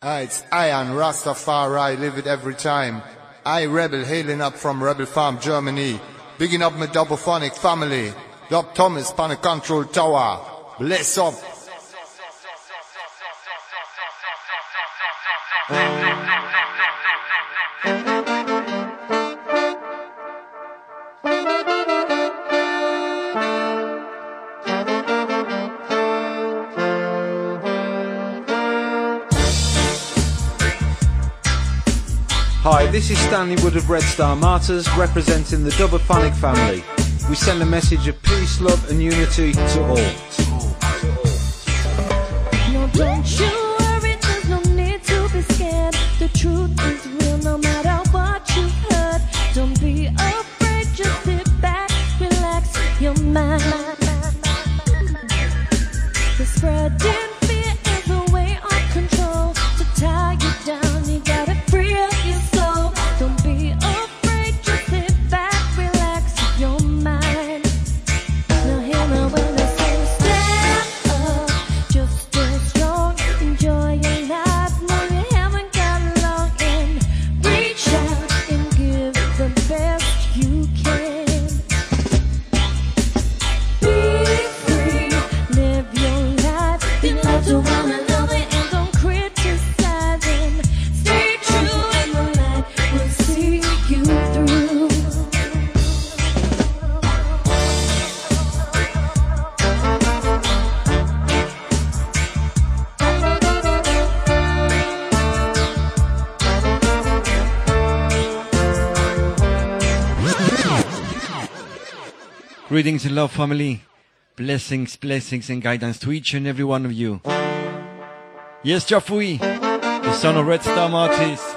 Ah, it's I and Rastafari, live it every time. I Rebel, hailing up from Rebel Farm, Germany. Bigging up my double phonic family. Doc Thomas, Panic Control Tower. Bless up This is Stanley Wood of Red Star Martyrs representing the Dubaphonic family. We send a message of peace, love and unity to all. To all. To all. No, Greetings and love, family. Blessings, blessings, and guidance to each and every one of you. Yes, Jafui, the son of Red Star Artist.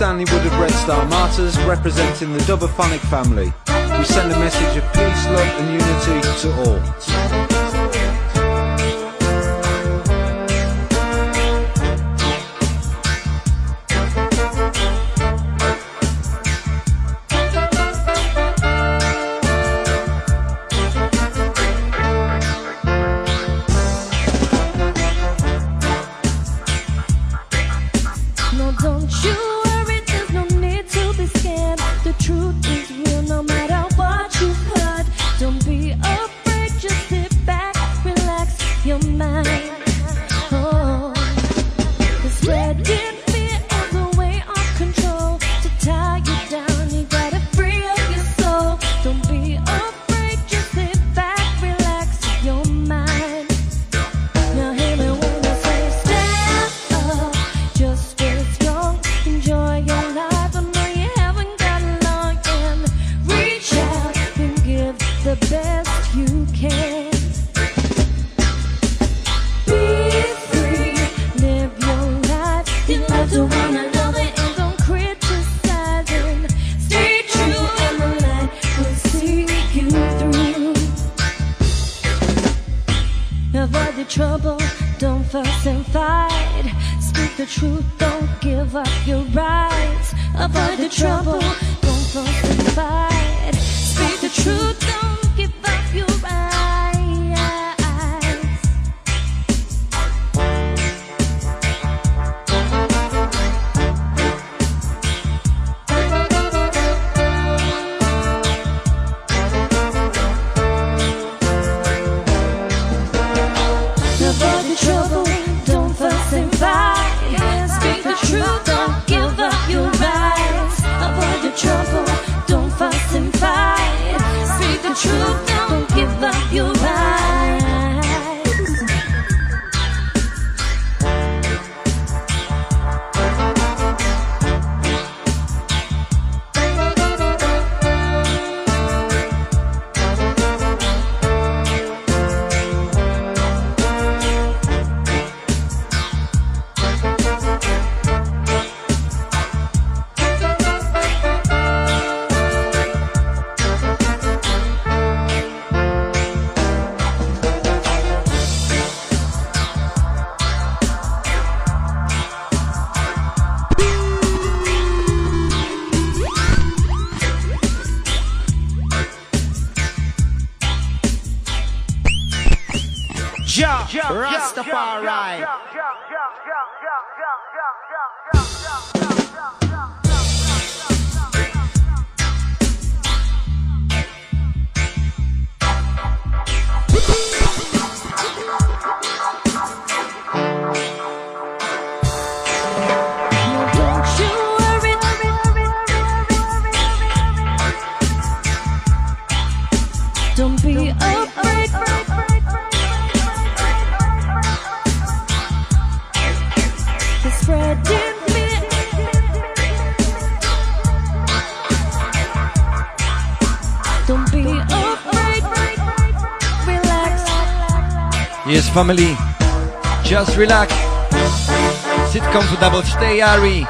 Stanley Wood of Red Star Martyrs, representing the Dubaphonic family. We send a message of peace, love and unity to all. don't you worry Rastafari. Family. Just relax. Sit comfortable, stay airy.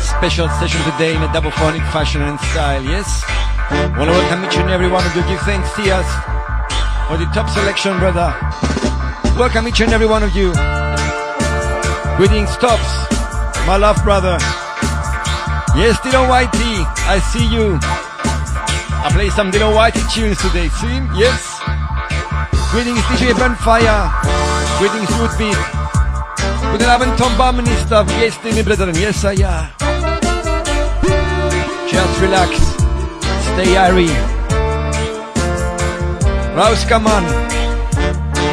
Special session today in a double phonic fashion and style, yes? Wanna welcome each and every one of you. Give thanks to us for the top selection, brother. Welcome each and every one of you. Greetings, tops. My love, brother. Yes, Dino Whitey, I see you. I play some Dino Whitey tunes today. See? Yes? Greetings DJ Bonfire. Greetings Woodbeat. Guten Abend Tom Barminister. Yes, dear me brethren. Yes, I am. Just relax. Stay airy. Rouse Kaman.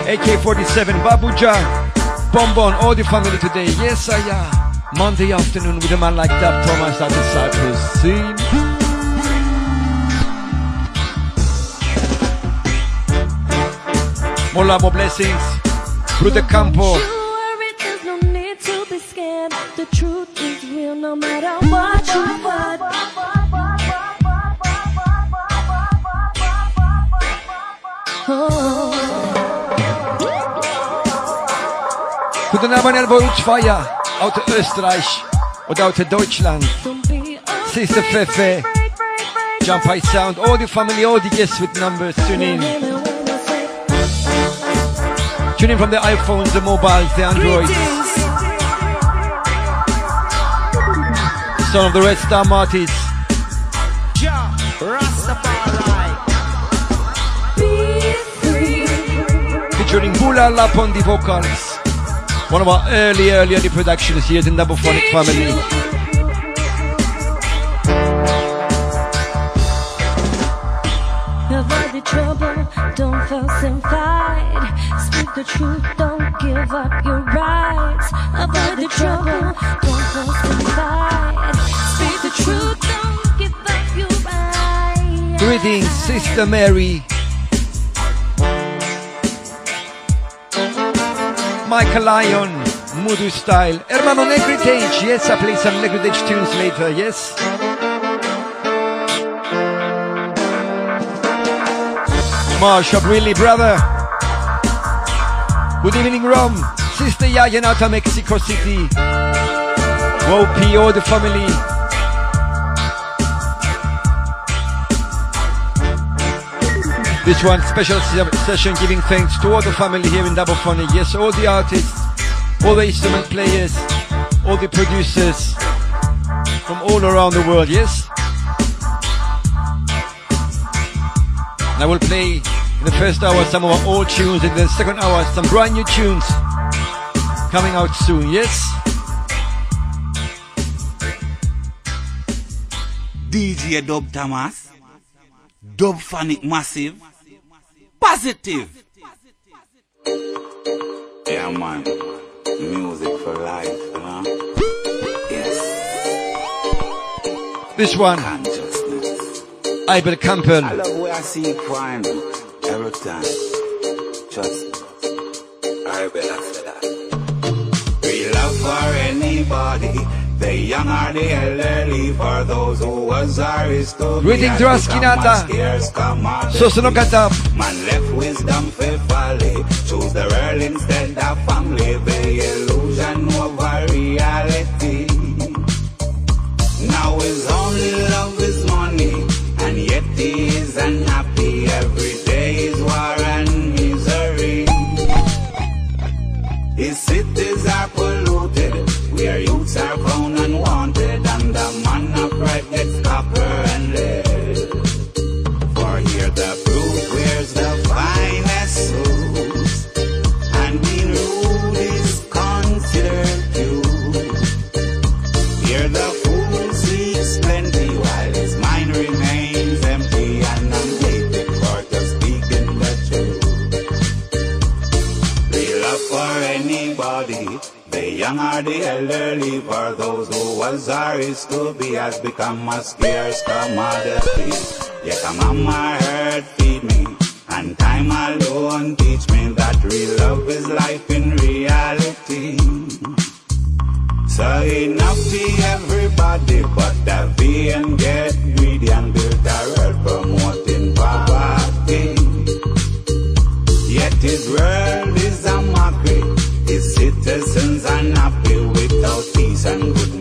AK-47. Babuja. Bonbon. All the family today. Yes, I am. Monday afternoon with a man like that Thomas at the Cyprus. See? More love, more blessings. Through the campo. Oh. Don't you worry, there's no need to be scared. The truth is real no matter what you what. Oh, Guten Abend, Feier. Aus Österreich aus Deutschland. Sister Fefe. Jump High Sound. All the family, all the guests with numbers. Tune in. Tune in from the iPhones, the mobiles, the Androids. Son of the Red Star free. Featuring Bula Lap on the vocals. One of our early, early, early productions here in Double Phonic family. Speak the truth, don't give up your rights. Avoid the trouble, don't fuss and fight. Speak the truth, don't give up your rights. Greetings, Sister Mary. Michael Lyon, Mudu style. Hermano Negritage. Yes, I play some Negritage tunes later. Yes. Marshall, really, brother. Good evening, Rome. Sister Yayan out of Mexico City. Whoa, P.O. the family. This one special se- session giving thanks to all the family here in Double Funny. Yes, all the artists, all the instrument players, all the producers from all around the world. Yes. I will play in the first hour some of our old tunes, in the second hour some brand new tunes coming out soon. Yes. DJ Dub Thomas, Dub Phonic Massive, Positive. Yeah, man. Music for life, you know? Yes, This one, consciousness. Abel Campbell. I love where I see you crying every time. Trust me. I better say that. We love for anybody. The young or the elderly, for those who was or is to be, Greetings, has Raskinata. become a scarce commodity. Sosonokatab. Man left wisdom for folly. Choose the world instead of family. The illusion over reality. Love for anybody. The young or the elderly, for those who was or is to be, has become a scarce commodity. Yet a mama heard feed me, and time alone teach me that real love is life in reality. So enough to everybody, but the vain get greedy and build a world promoting poverty. Yet his world citizens happy without peace and good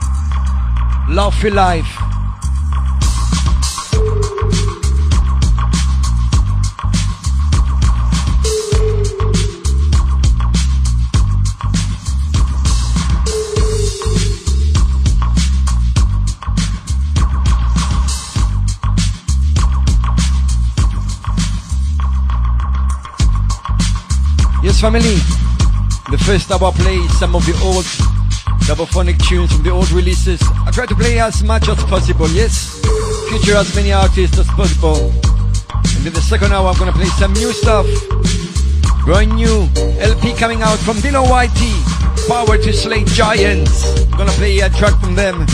Love for life. Yes, family. The first hour plays some of the old double-phonic tunes from the old releases. I try to play as much as possible, yes? Feature as many artists as possible. And in the second hour, I'm gonna play some new stuff. Brand new LP coming out from Dino YT. Power to Slay Giants. I'm gonna play a track from them.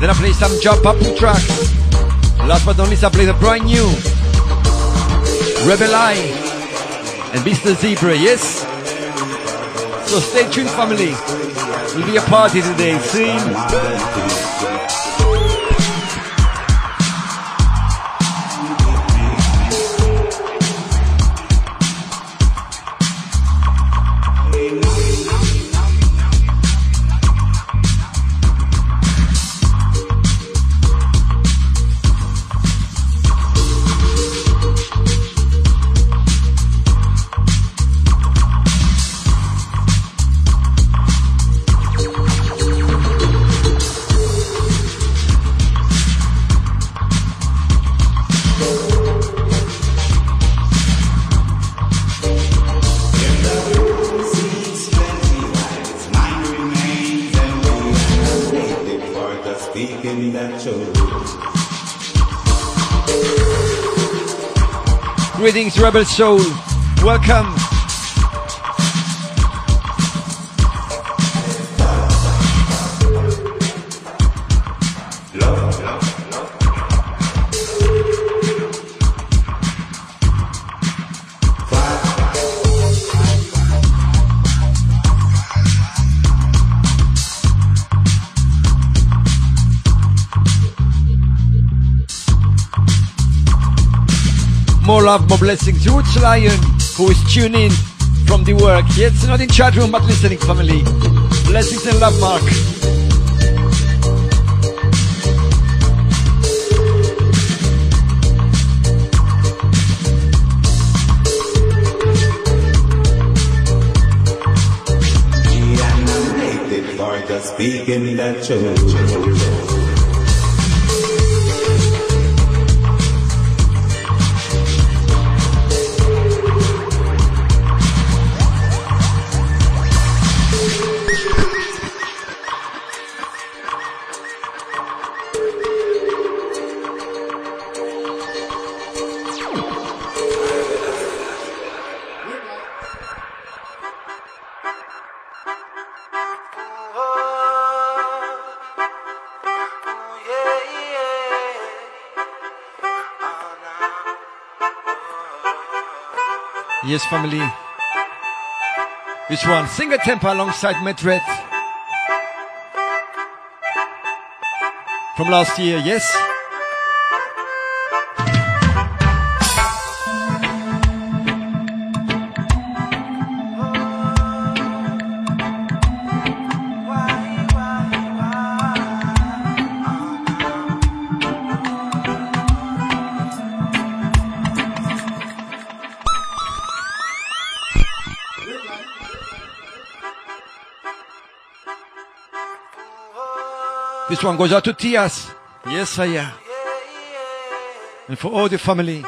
Then I play some Job Papu tracks. Last but not least, I play the brand new Rebel Eye and Mr. Zebra, yes? So stay tuned, family. Will be a party today. See? Rebel Soul. Welcome. blessing to Woods Lion, who is tuning in from the work. Yes, not in chat room, but listening, family. Blessings and love, Mark. Speaking that truth. Yes, family. Which one? Single tempo alongside Madrid. From last year, yes. This one goes out to Tias. Yes, I am. And for all the family.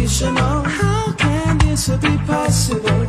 unconditional. How can this be possible?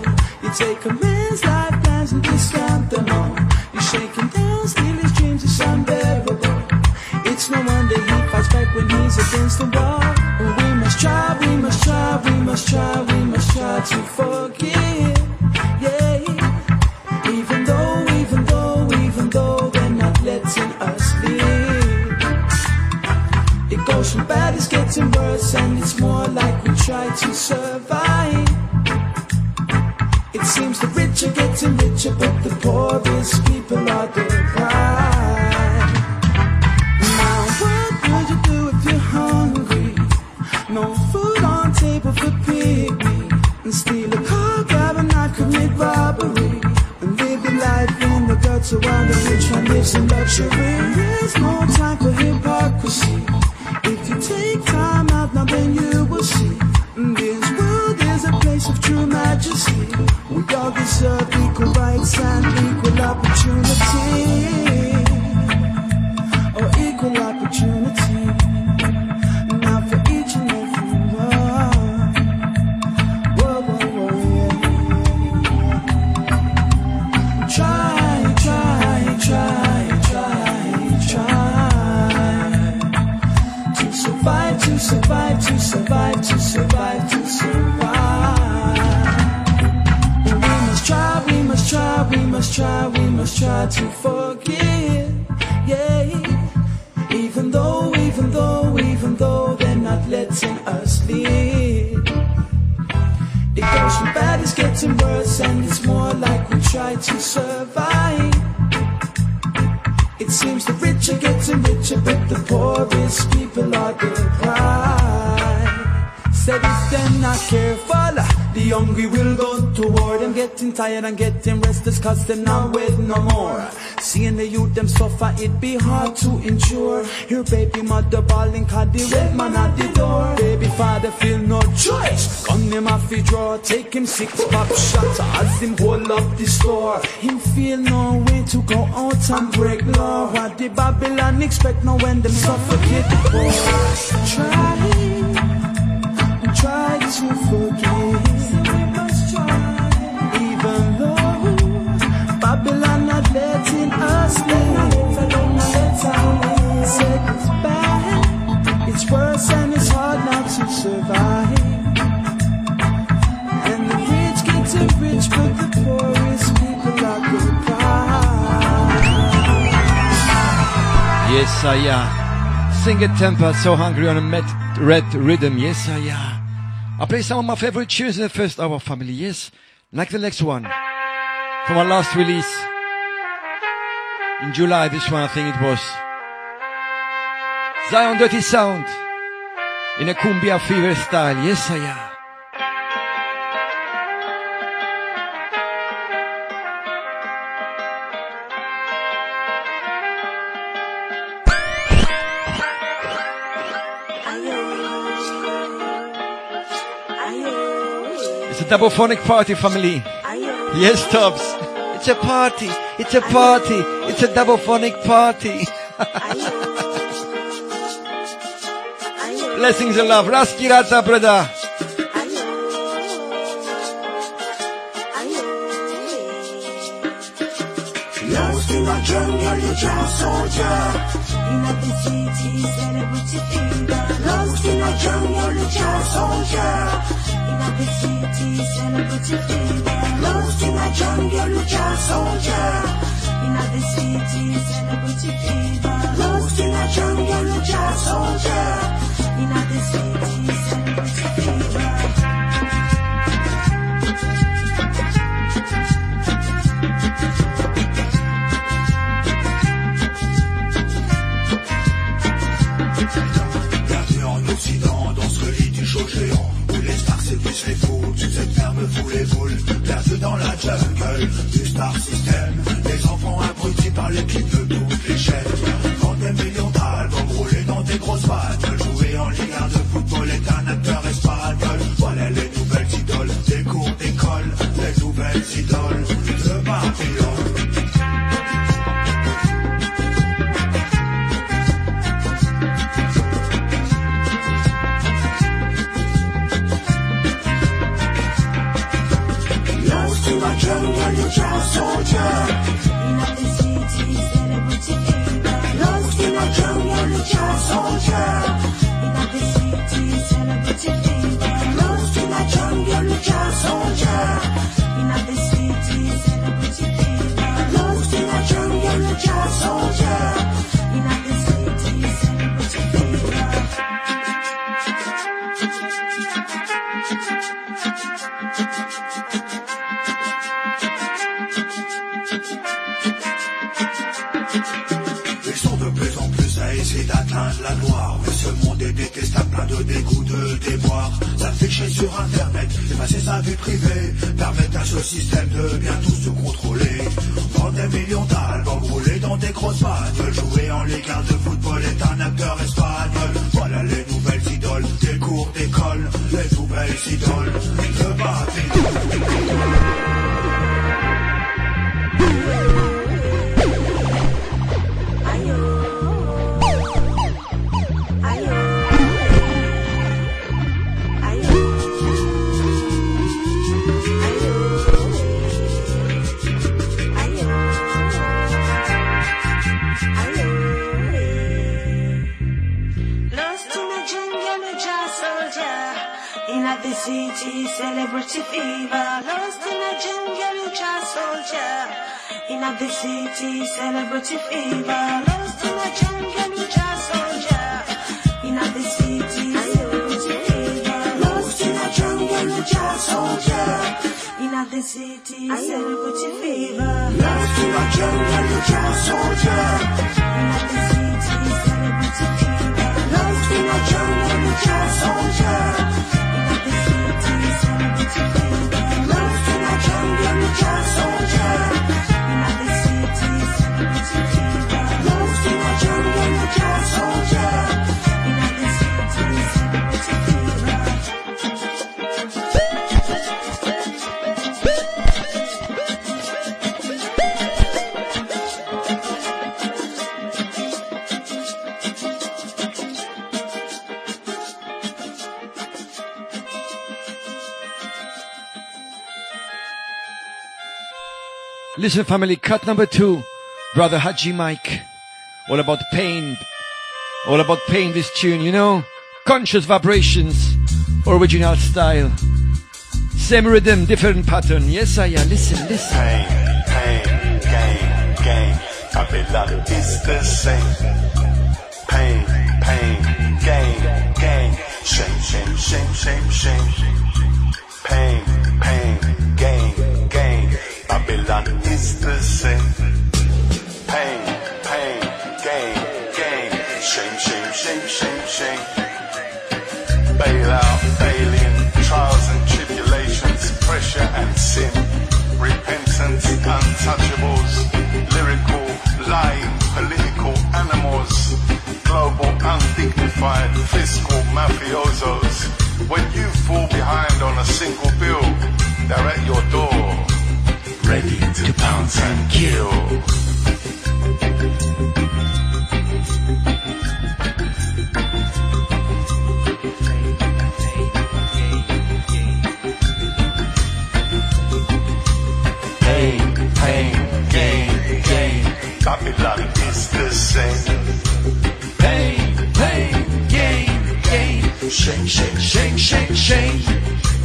Cause them not wait no more. Seeing the youth them suffer, it be hard to endure. Your baby mother balling cause the red man at the door. Baby father feel no choice. Gun him off the draw, take him six pop shots as him hold up the store. Him feel no way to go out and break law. What the Babylon expect now when them suffocate the poor. Try, try to forgive. Yes, I am. Sing it temper, so hungry on a met red rhythm. Yes, I am. I play some of my favorite tunes in the first hour, family. Yes, like the next one from our last release in July. This one, I think it was Zion Dirty Sound in a cumbia fever style. Yes, I am. It's a double phonic party, family. Yes, Tops. It's a party. It's a party. It's a double phonic party. Blessings and love. Lost in a jungle, you just soldier. In a the city, celebrity fever. Lost in a jungle, you just soldier. In a the city, celebrity fever. Lost in a jungle, you just soldier. In a the city, celebrity fever. Lost in a jungle, you just soldier. In a the city, celebrity fever. Dans la jungle. Du star Listen, family, cut number two. Brother Haji Mike. All about pain. All about pain, this tune, you know? Conscious vibrations. Original style. Same rhythm, different pattern. Yes, I am. Listen, listen. Pain, pain, gain, gain. Babylon is the same. Pain, pain, gain, gain. Shame, shame, shame, shame, shame. Pain, pain, gain. Babylon is the same. Pain, pain, gain, gain. Shame, shame, shame, shame, shame. Bail out, bail in, trials and tribulations, pressure and sin. Repentance, untouchables, lyrical, lying, political animals, global, undignified, fiscal mafiosos. When you fall behind on a single bill, they're at your door, ready to pounce and kill. Pain, pain, gain, gain. Babylon is the same. Pain, pain, gain, gain. Shame, shame, shame, shame, shame.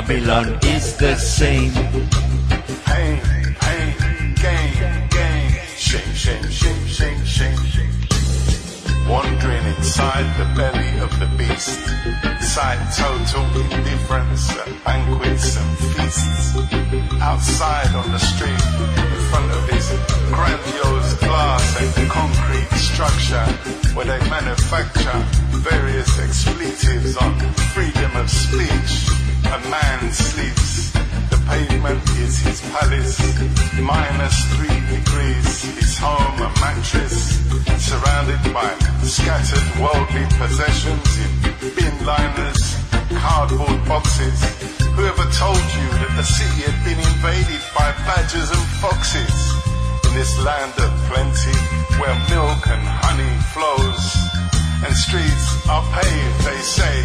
Babylon is the same. Pain, pain, gain, gain. Shame, shame, shame, shame, shame. Wandering inside the belly of the beast. Sight total indifference at banquets and feasts. Outside on the street, in front of his grandiose glass and concrete structure, where they manufacture various expletives on freedom of speech. A man sleeps the pavement is his palace, minus three degrees. His home a mattress, surrounded by scattered worldly possessions in bin liners, cardboard boxes. Whoever told you that the city had been invaded by badgers and foxes? In this land of plenty, where milk and honey flows, and streets are paved, they say,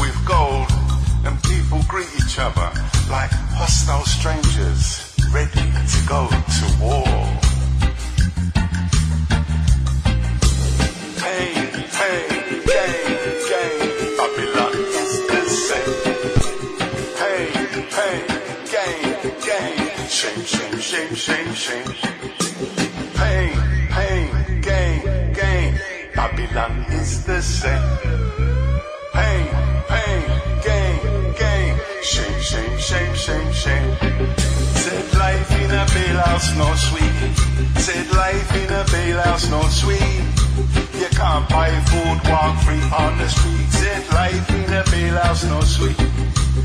with gold and people greet each other like hostile strangers ready to go to war. Pain, pain, gain, gain, Babylon is same. Pain, pain, gain, gain, shame, shame, shame, shame, shame. Pain, pain, gain, gain, Babylon is the same. Bailout's not sweet. Said life in a bailout's not sweet. You can't buy food, walk free on the street. Said life in a bailout's not sweet.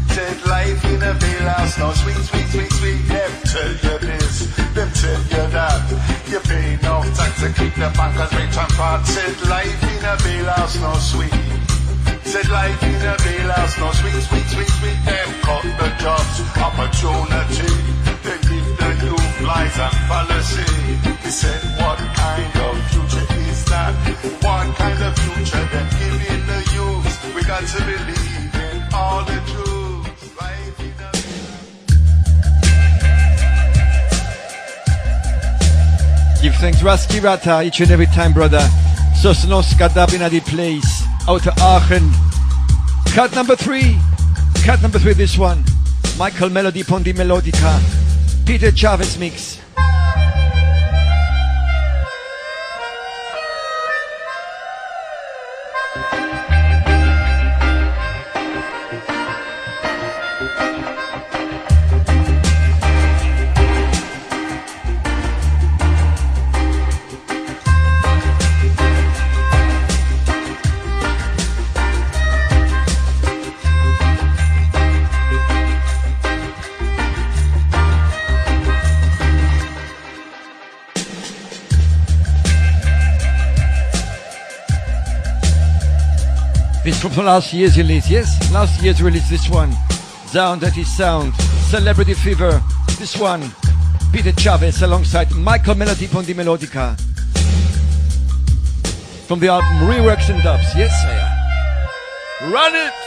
Said life in a bailout's not sweet, sweet, sweet, sweet. Them tell you this, them tell you that. You pay no tax to keep the bankers rich and fat. Said life in a bailout's not sweet. Said life in a bailout's no sweet, sweet, sweet, sweet. Them cut the jobs, opportunity. Lies and fallacy. He said, what kind of future is that? What kind of future giving the youth? We got to believe in all the truth. A Give thanks Raski Rata each and every time, brother. Sosnoska Dabina the place. Out of Aachen. Cut number three. Cut number three, this one. Michael Melody Pondi Melodica. Peter Chavez mix. From last year's release, yes? Last year's release, this one. Down Dirty Sound, Celebrity Fever. This one, Peter Chavez alongside Michael Melody Pondi Melodica. From the album Reworks and Dubs, yes, sir. Run it!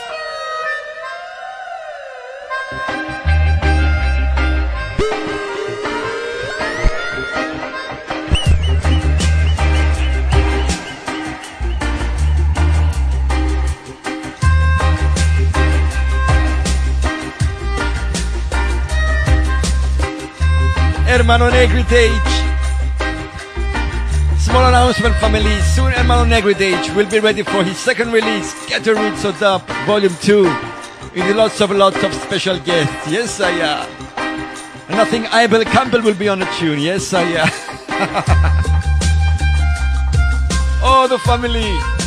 Hermano Negritage. Small announcement, family. Soon, Hermano Negritage will be ready for his second release, Get the Roots of Dub, Volume 2, with lots of lots of special guests. Yes, I am. And I think Abel Campbell will be on the tune. Yes, I uh, am. oh, the family.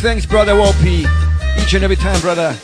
Thanks, brother Wopie, each and every time, brother.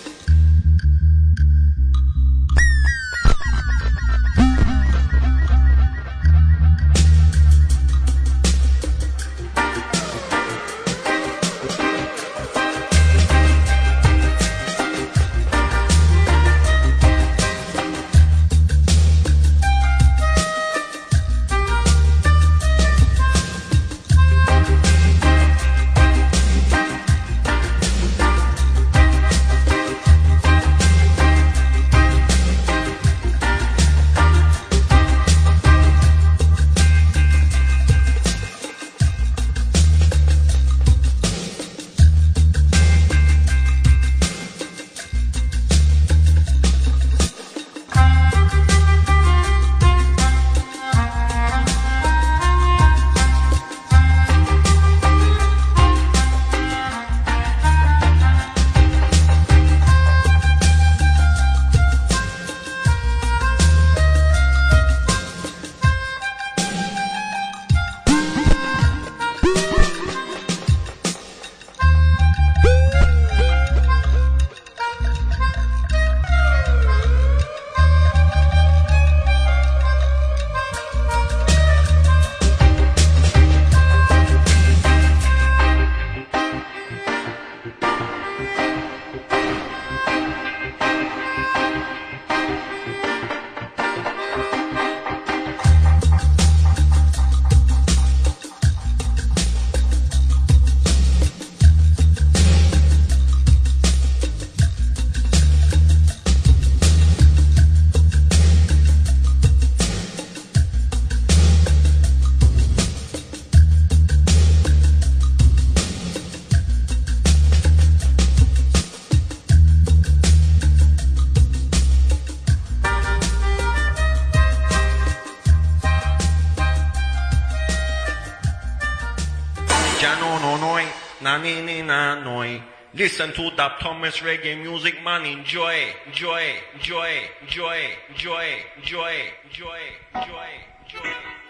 Listen to that Thomas reggae music, man. Enjoy, enjoy, enjoy, enjoy, enjoy, enjoy, enjoy, enjoy, enjoy.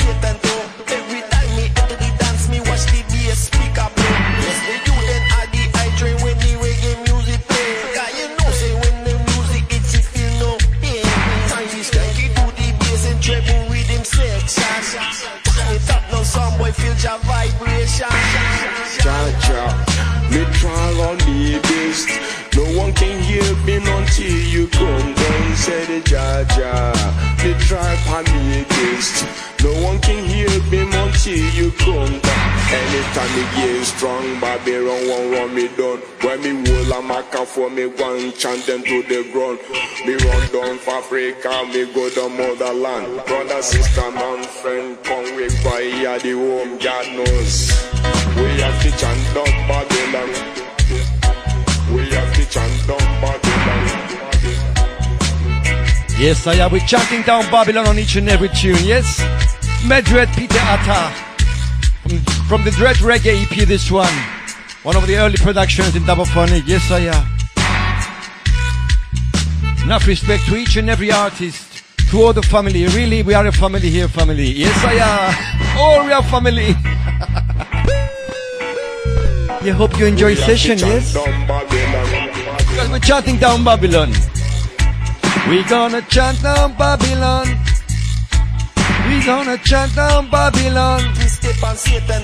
Me and. Every time me enter the dance, me watch the bass speaker. Yes, the you then are the I train when the music play. Cause you know, say when the music hits, it feel no pain. Cranky to the bass and treble some boy feel your vibration. Cha-cha, me try on the. No one can hear me until you come the. Me on me best. No one can hear me until you come down. Anytime me get strong, Babylon won't run me down. When me hold a maca for me, and chant them to the ground. Me run down for Africa, me go to motherland. Brother, sister, man, friend, come go here the home, God knows. We have to chant down Babylon. We have to chant down Babylon. Yes, I am. We're chanting down Babylon on each and every tune. Yes, Medred Peter Atta from, from the Dread Reggae EP. This one, one of the early productions in Dub Phonic. Yes, I am. Enough respect to each and every artist, to all the family. Really, we are a family here, family. Yes, I am. All we are family. I hope you enjoy We session. Yes, because we're chanting down Babylon. We're gonna chant down Babylon. Gonna chant down Babylon. Step on Satan.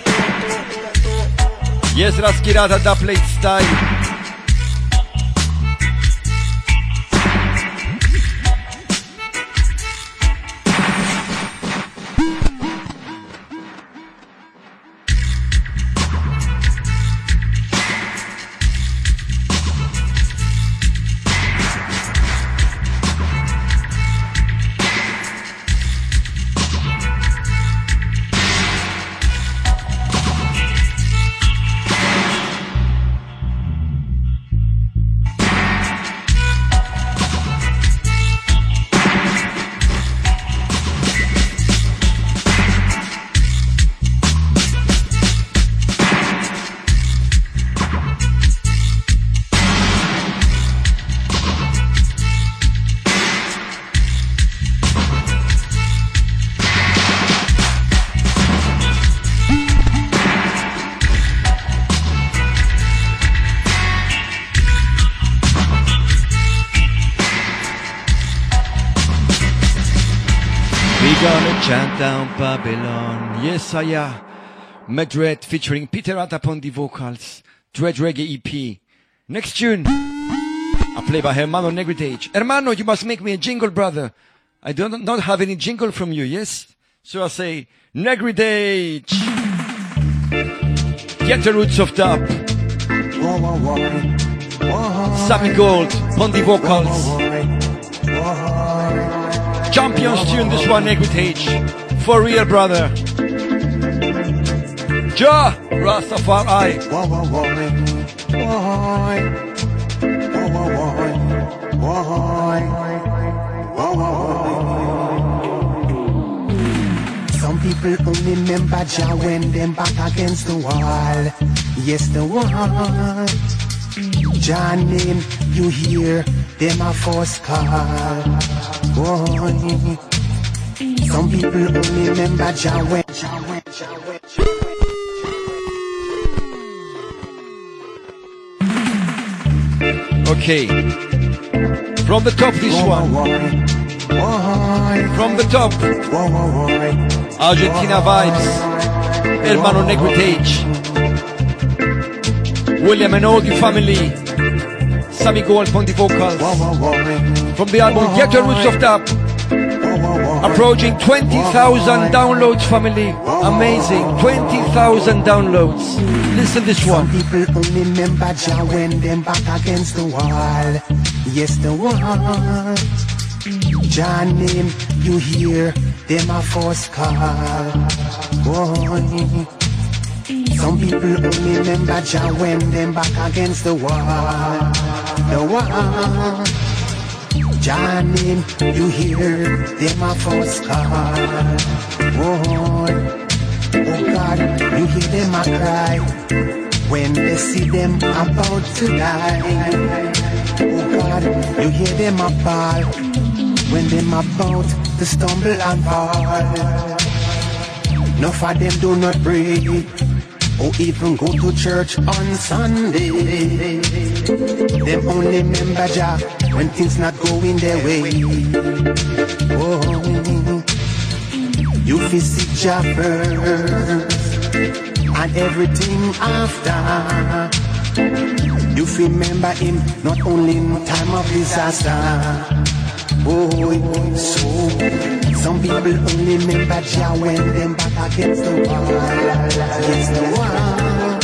Jest raskirata da plate style. We gonna chant down Babylon. Yes, I uh, am. Madrid featuring Peter Atta on the vocals. Dread Reggae EP. Next tune. I play by Hermano Negritage. Hermano, you must make me a jingle, brother. I do not have any jingle from you, yes? So I say, Negritage. Get the roots of dub. Sammy Gold on the vocals. Champions tune this one, Negritage. For real, brother. Ja, Rastafari. Some people only remember Jah when them back against the wall. Yes, the wall. Jah name you hear them a first call. Boy. Some people only remember Jah when Jah when Jah when. Okay. From the top, this one. From the top. Argentina vibes. Hermano Negritage. William and the family. Sammy Gold on the vocals. From the album Get Your Roots of Dub. Approaching 20,000 downloads, family. Amazing. 20,000 downloads. Listen this one. Some people remember Jah when them back against the wall. Yes, the wall. Jah name you hear them a first call. Boy. Some people only remember Jah when them back against the wall. The wall. Jah name you hear them a first call. Oh, Oh God, you hear them a cry when they see them about to die. Oh God, you hear them a bawl when them about to stumble and fall. None of them do not pray or even go to church on Sunday. Them only remember Jah when things not going their way. Oh, you seek Jah first and everything after. You remember him not only in time of disaster. Oh, so some people only remember Jah when them back against the wall. Against the wall.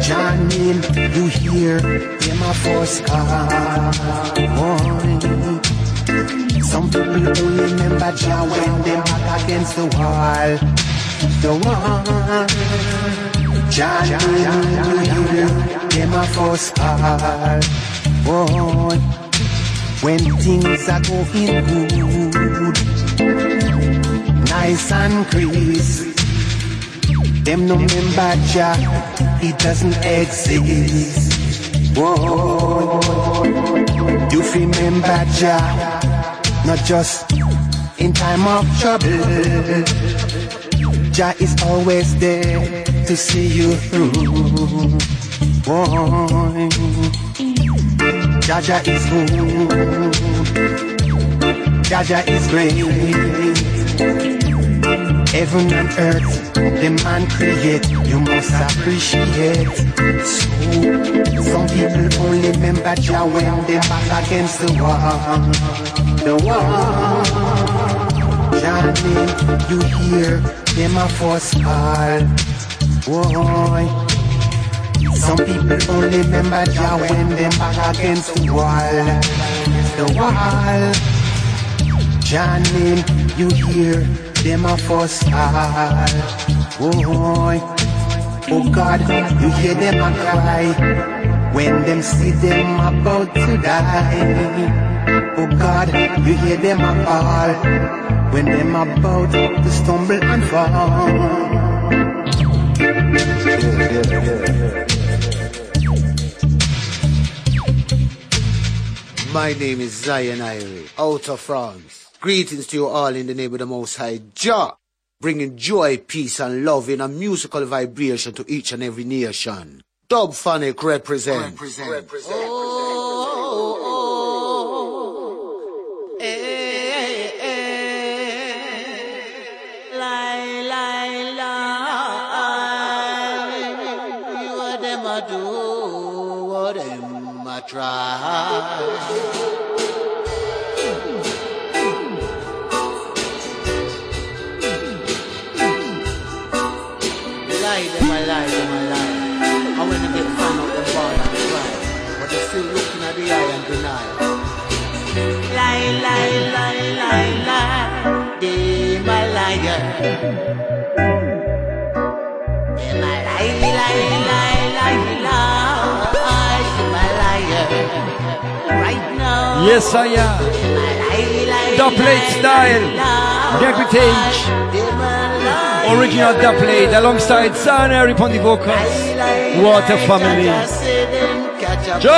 Jah name you hear them a first call. Some people only remember Jah when them back against the wall. The wall. Jah name you hear them a first call. Oh, when things are going good, nice and. Them no member Jah, he doesn't exist. Whoa, you remember Jah, not just in time of trouble. Jah is always there to see you through. Boy, Jah is good. Jaja is great. Heaven and earth, the man create, you must appreciate. So, some people only remember Jah when they back against the wall. The wall. Name, you hear them a force call. Boy. Some people only remember Jah when them back against the wall. The wall. Name, you hear them a fuss call. Boy, oh God, you hear them a cry when them see them about to die. Oh God, you hear them a call when them about to stumble and fall. My name is Zion Irie, out of France. Greetings to you all in the name of the Most High Jah, bringing joy, peace, and love in a musical vibration to each and every nation. Dub Phonic represent. Lie, lie, lie. What them a do? What them a try? Looking at the eye and deny. Lie, lie, lie, lie, lie. Them a liar. Them a lie, lie, lie, lie, lie. Them a liar. Right now. Yes, I am. Dubplate style. Degradage. Original dubplate alongside San Eric the vocals. What a family. Joe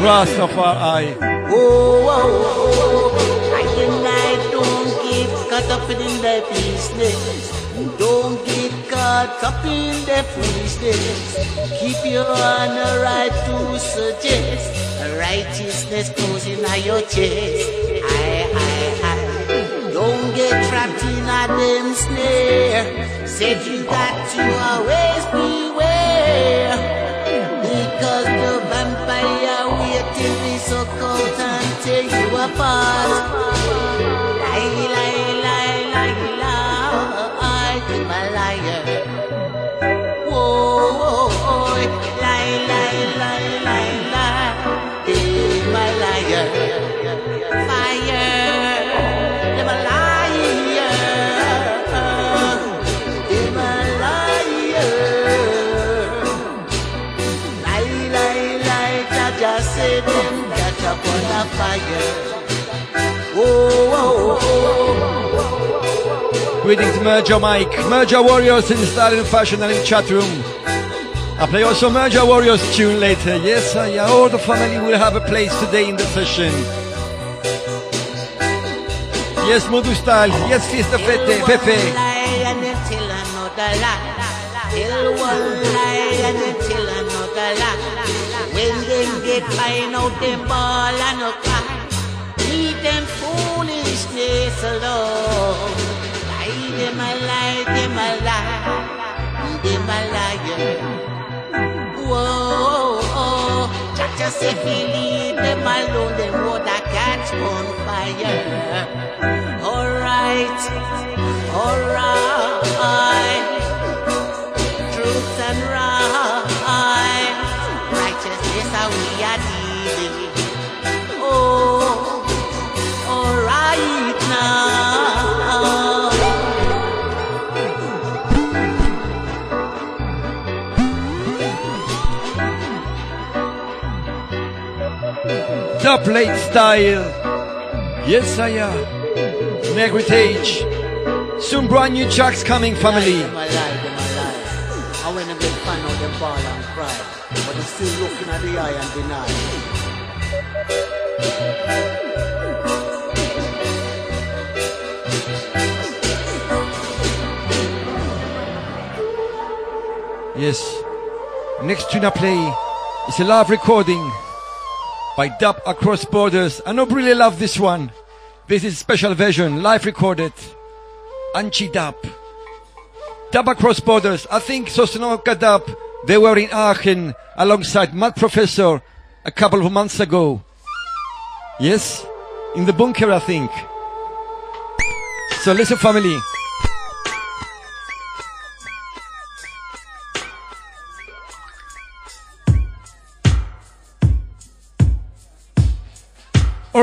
Rastafari. Oh, oh, oh. I and I don't get caught up in the business. Don't get caught up in the foolishness. Keep your honor right to suggest righteousness closing on your chest. I, I, I. Don't get trapped in a them snare. Said you got to always beware. Because the vampire waiting to suck out and tear you apart. Greetings, Merger Mike. Merger Warriors in style and fashion and in chat room. I play also Merger Warriors tune later. Yes, uh, all the family will have a place today in the session. Yes, Modu style. Yes, Sister Fete, Pepe. Get find out them ball and no cry, leave them foolishness alone. Lie them a lie, them a lie, them a liar. Whoa, oh, Jaja say if we leave them alone, them woulda catch on fire. Alright, alright. Dubplate style. Yes, I am. Heritage. Soon brand new tracks coming, family. A lie, them a lie. I when them get fan out them ball and cry, but they still looking at the eye and deny. Yes. Next tune I play is a live recording by Dub Across Borders. I know really love this one. This is special version, live recorded. Anchi Dub. Dub Across Borders. I think Sosnoka Dub, they were in Aachen alongside Mad Professor a couple of months ago. Yes? In the bunker, I think. So listen, family.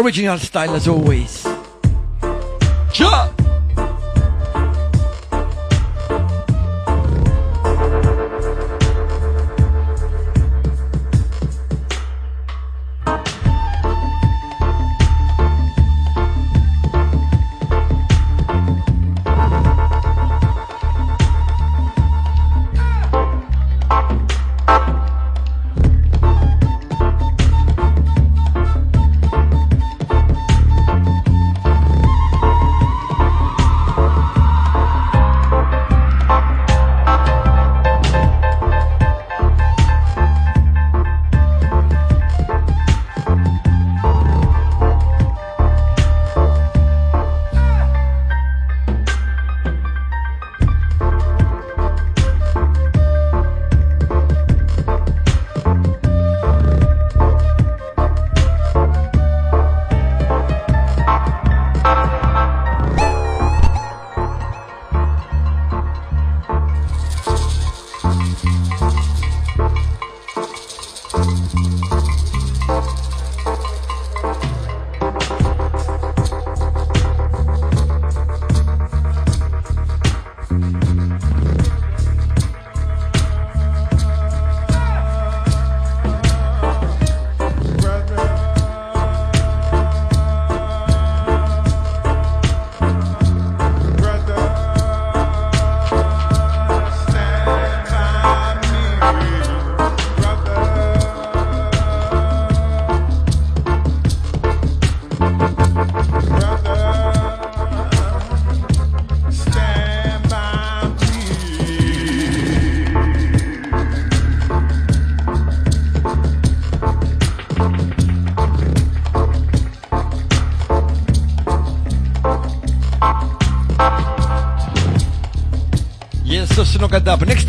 Original style as always. Ja!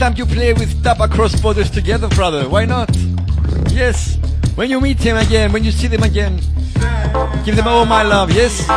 Time you play with Dub across borders together, brother. Why not? Yes. When you meet him again, when you see them again, give them all my love, yes?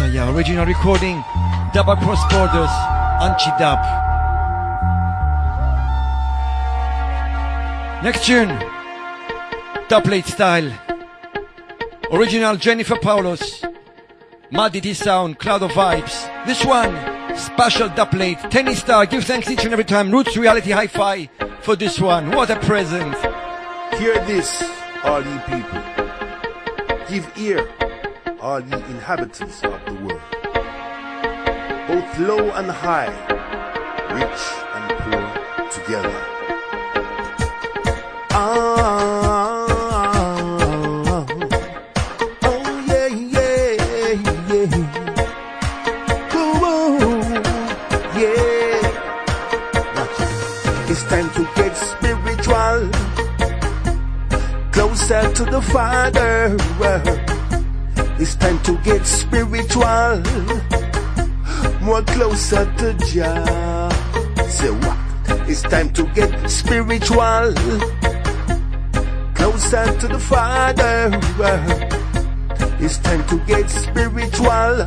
Am. Original recording, Dub Across Borders, Anchi Dub. Next tune, Dubplate style. Original Jennifer Paulus, Madity Sound, Cloud of Vibes. This one, special dubplate, tennis star. Give thanks each and every time. Roots Reality Hi-Fi for this one. What a present. Hear this, all ye people. Give ear, all ye inhabitants of the world. Both low and high, rich and poor together. Ah, oh yeah, yeah, yeah. Ooh, yeah. It's time to get spiritual, closer to the Father. Get spiritual, more closer to Jah. Say what? It's time to get spiritual, closer to the Father. It's time to get spiritual,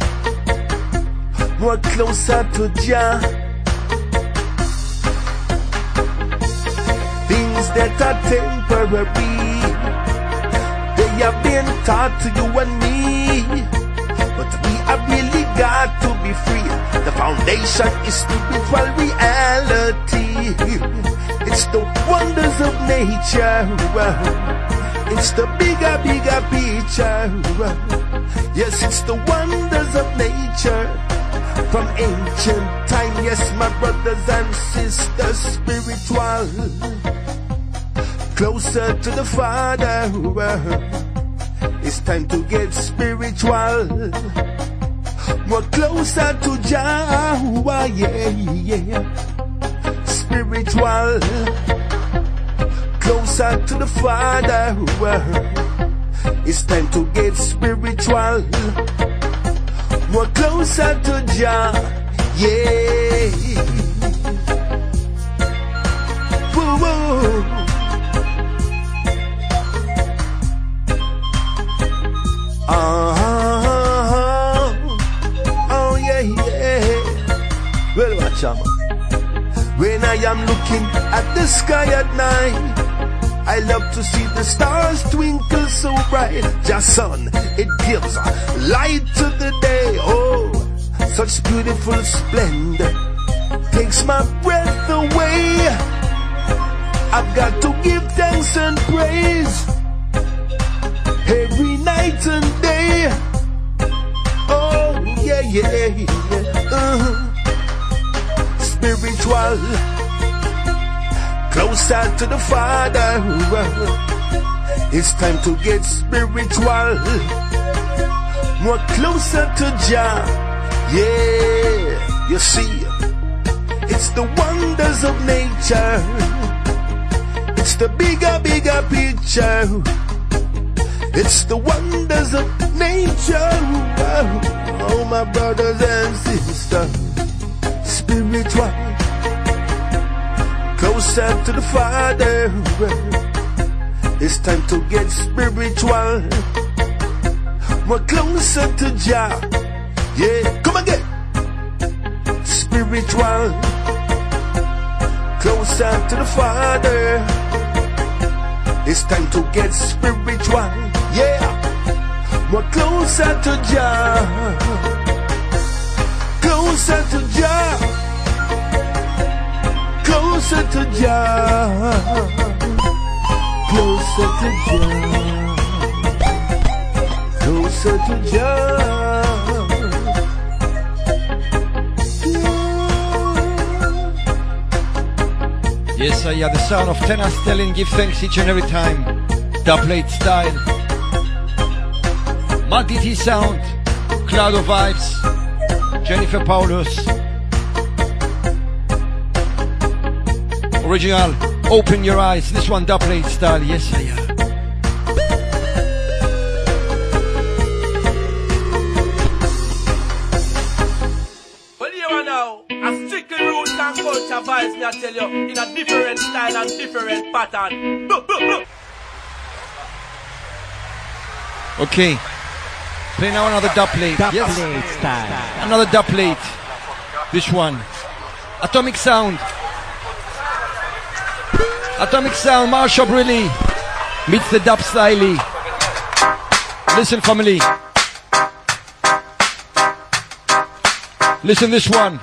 more closer to Jah. Things that are temporary, they have been taught to you and me. Have really got to be free. The foundation is spiritual reality. It's the wonders of nature. It's the bigger, bigger picture. Yes, it's the wonders of nature. From ancient time, yes, my brothers and sisters, spiritual. Closer to the Father. It's time to get spiritual. More closer to Jah. Yeah, yeah. Spiritual. Closer to the Father. It's time to get spiritual. More closer to Jah. Yeah. Woo, woo. When I am looking at the sky at night, I love to see the stars twinkle so bright. Just sun, it gives light to the day. Oh, such beautiful splendor takes my breath away. I've got to give thanks and praise every night and day. Oh, yeah, yeah, yeah. Uh-huh. Spiritual, closer to the Father. It's time to get spiritual, more closer to Jah. Yeah, you see, it's the wonders of nature. It's the bigger, bigger picture. It's the wonders of nature. Oh, my brothers and sisters, spiritual, closer to the Father. It's time to get spiritual, more closer to Jah. Yeah, come again. Spiritual, closer to the Father. It's time to get spiritual. Yeah, more closer to Jah, closer to Jah, closer to Jah, closer to Jah, closer to Jah. Yes, I am the sound of Tenor Stelling. Give thanks each and every time. Dubplate style. Multi sound. Cloud of vibes. Jennifer Paulus. Original. Open your eyes. This one dubplate style. Yes, I am. Well, you are now a strictly roots and culture vibes, me I tell you, in a different style and different pattern. Okay. Play now another dub plate. Dub yes. plate style. Another dub plate. This one. Atomic Sound. Atomic Sound, Marshall Briley meets the dub style. Listen, family. Listen this one.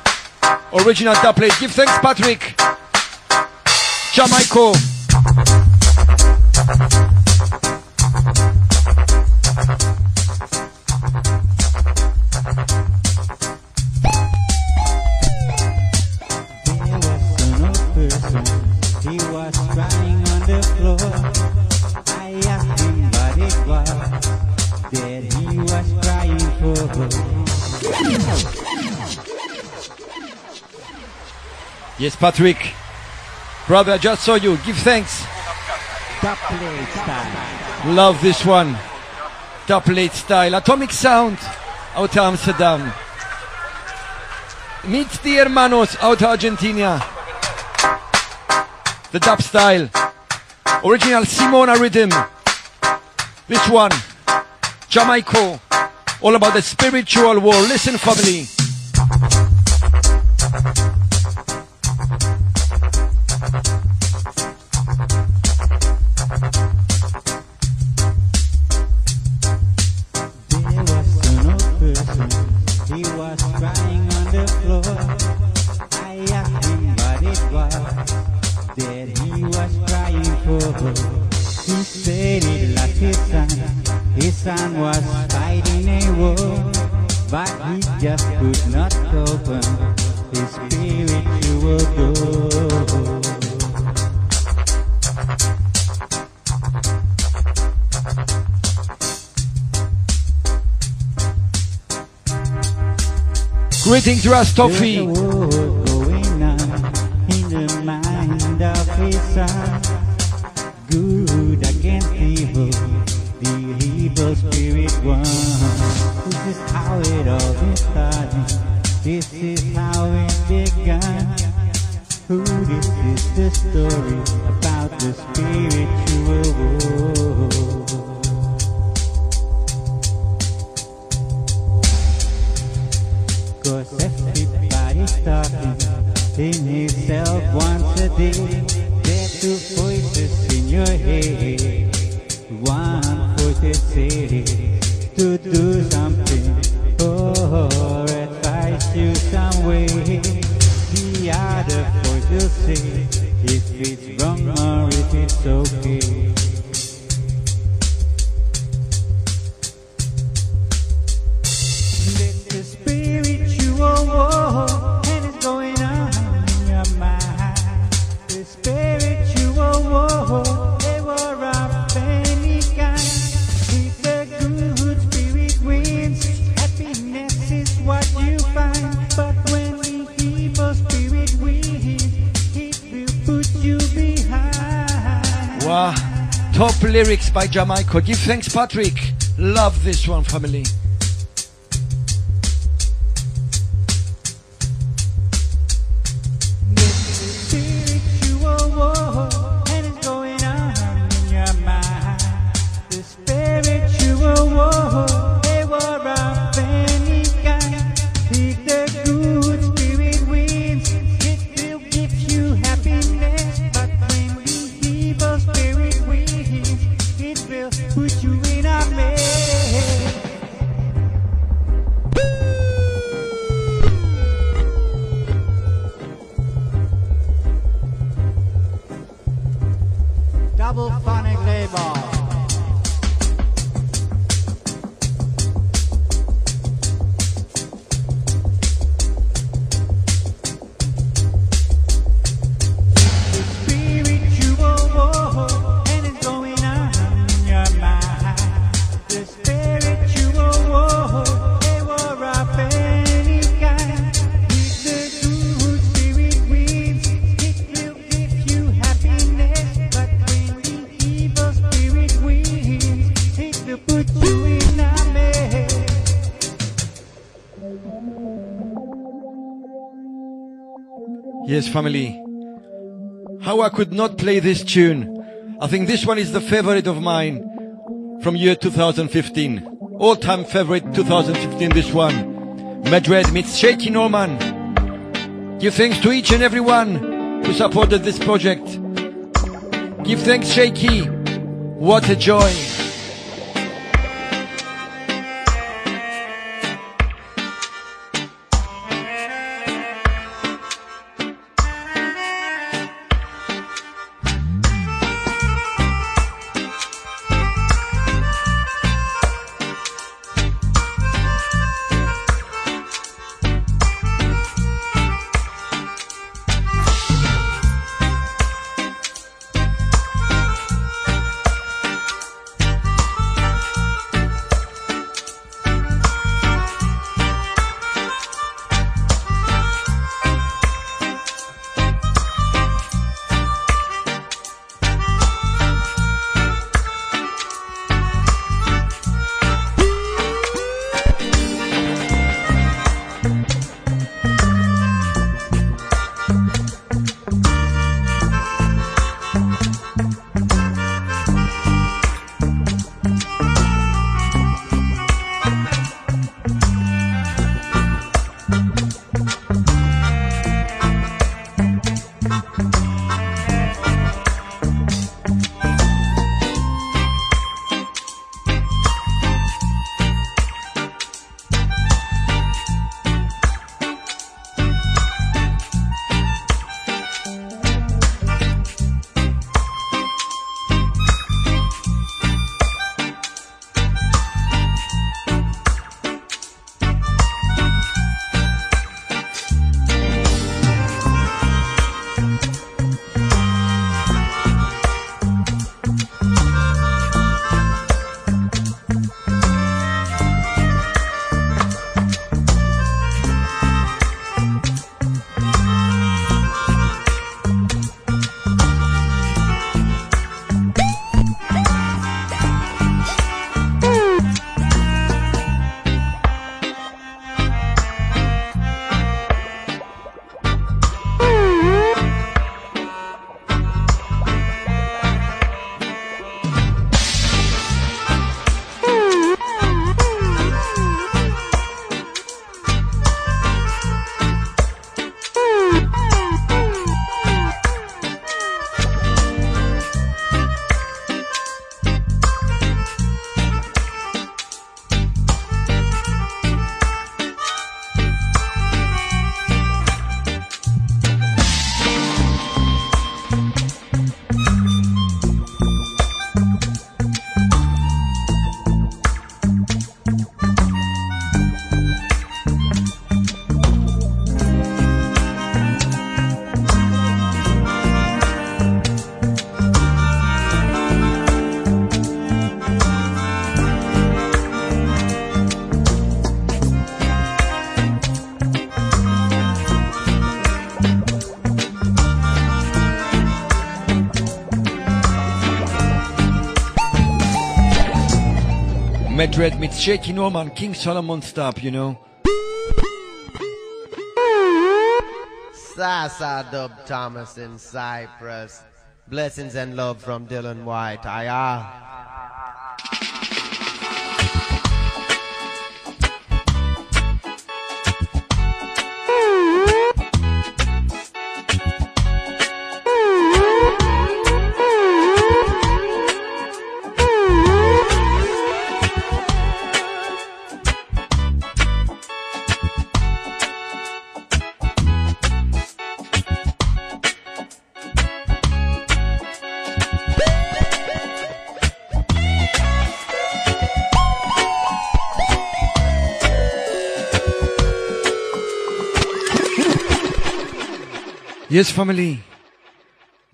Original dub plate. Give thanks, Patrick. Jamaica. Yes, Patrick. Brother, I just saw you. Give thanks. Love this one. Top late style. Atomic Sound out of Amsterdam. Meet the hermanos out of Argentina. The dub style. Original Simona rhythm. This one. Jamaica. All about the spiritual war. Listen, family. Son was fighting a war, but he just could not open his spiritual door. Greetings, Rastafari. Spirit won. This is how it all started. This is how it began. Who this is the story about the spiritual war. Cause everybody's talking in himself once a day. There are two voices in your head. One says to do something or advise you some way. The other voice will say if it's wrong or if it's okay. Top lyrics by Jamaica. Give thanks, Patrick. Love this one, family. Family. How I could not play this tune. I think this one is the favorite of mine from year 2015. All time favorite 2015 this one. Madrid meets Shaky Norman. Give thanks to each and everyone who supported this project. Give thanks Shaky. What a joy. Madrid meets Shaky Norman, King Solomon stop, you know. Sasa Dub Thomas in Cyprus. Blessings and love from Dylan White. Aya. Yes, family.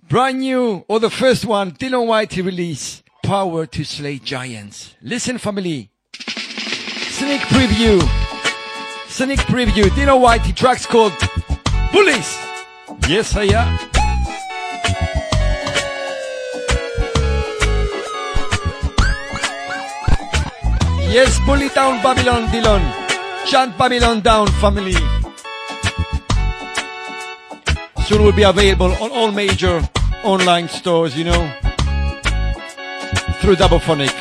Brand new, or the first one, Dylan Whitey release, Power to Slay Giants. Listen, family. Sneak preview. Sneak preview. Dylan Whitey tracks called Bullies. Yes, I am. Yes, bully down Babylon, Dylan. Chant Babylon down, family soon will be available on all major online stores, you know, through Dub Phonic.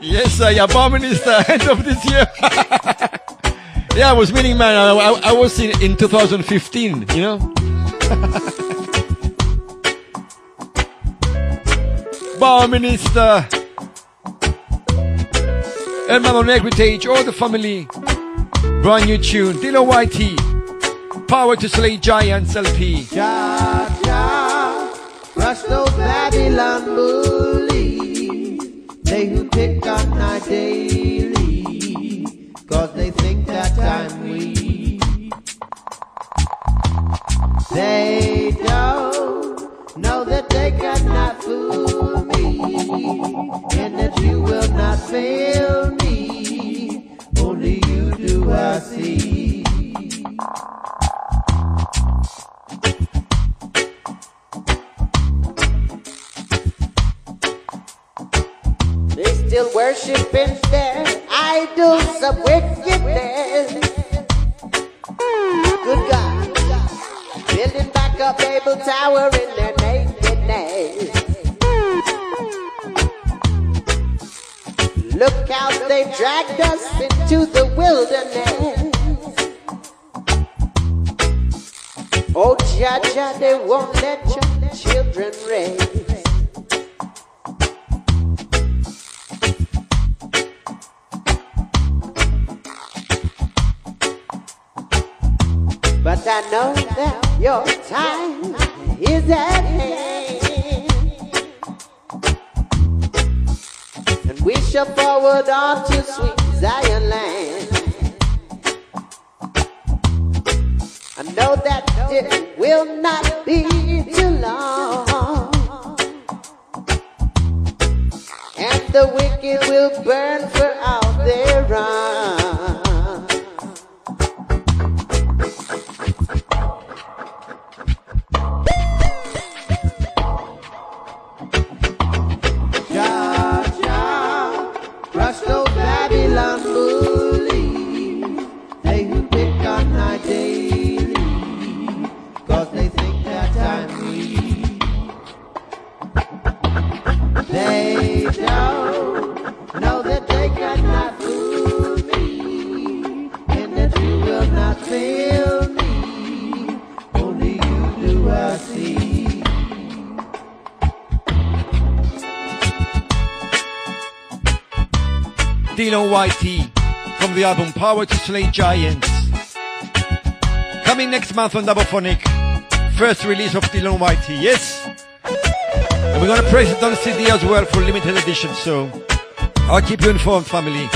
Yes, I am is Minister, end of this year. yeah, I was meeting man. I, I, I was in, in 2015, you know. Bar Minister. Hermano Negritage, all the family. Brand new tune, Dilo YT. Power to slay giants LP. Jah, Jah, crush those Babylon bullies, they who pick on our daily, cause they think that I'm weak. They don't know that they cannot fool and that you will not fail me, only you do I see. They still worshiping their idols of wickedness. Good God. Building back a Babel Tower in their Look out, they've dragged us into the wilderness. Oh, Jah Jah, they won't let your children raise. But I know that your time is at hand. We shall forward on to sweet Zion land. I know that it will not be too long. And the wicked will burn for all their wrong. YT from the album Power to Slay Giants. Coming next month on Dub Phonic. First release of Dylan YT, yes? And we're gonna press it on CD as well for limited edition, so I'll keep you informed, family.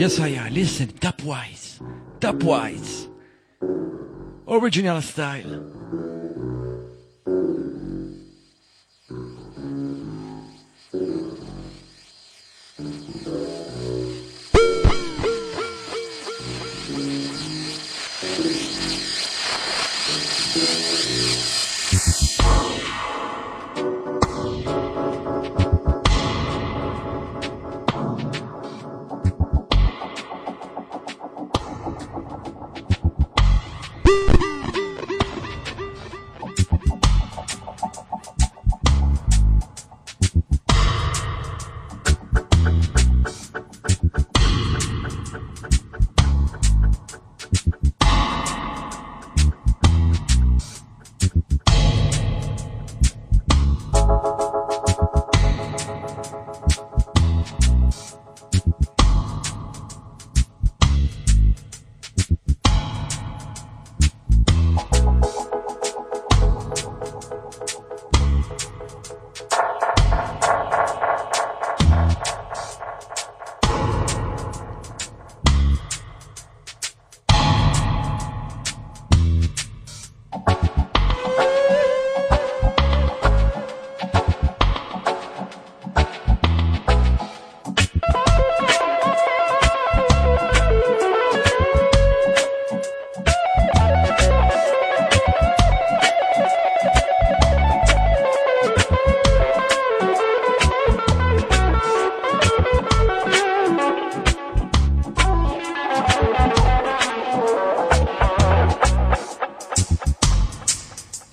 Yes, I am. Listen, dubwise. wise. Original style.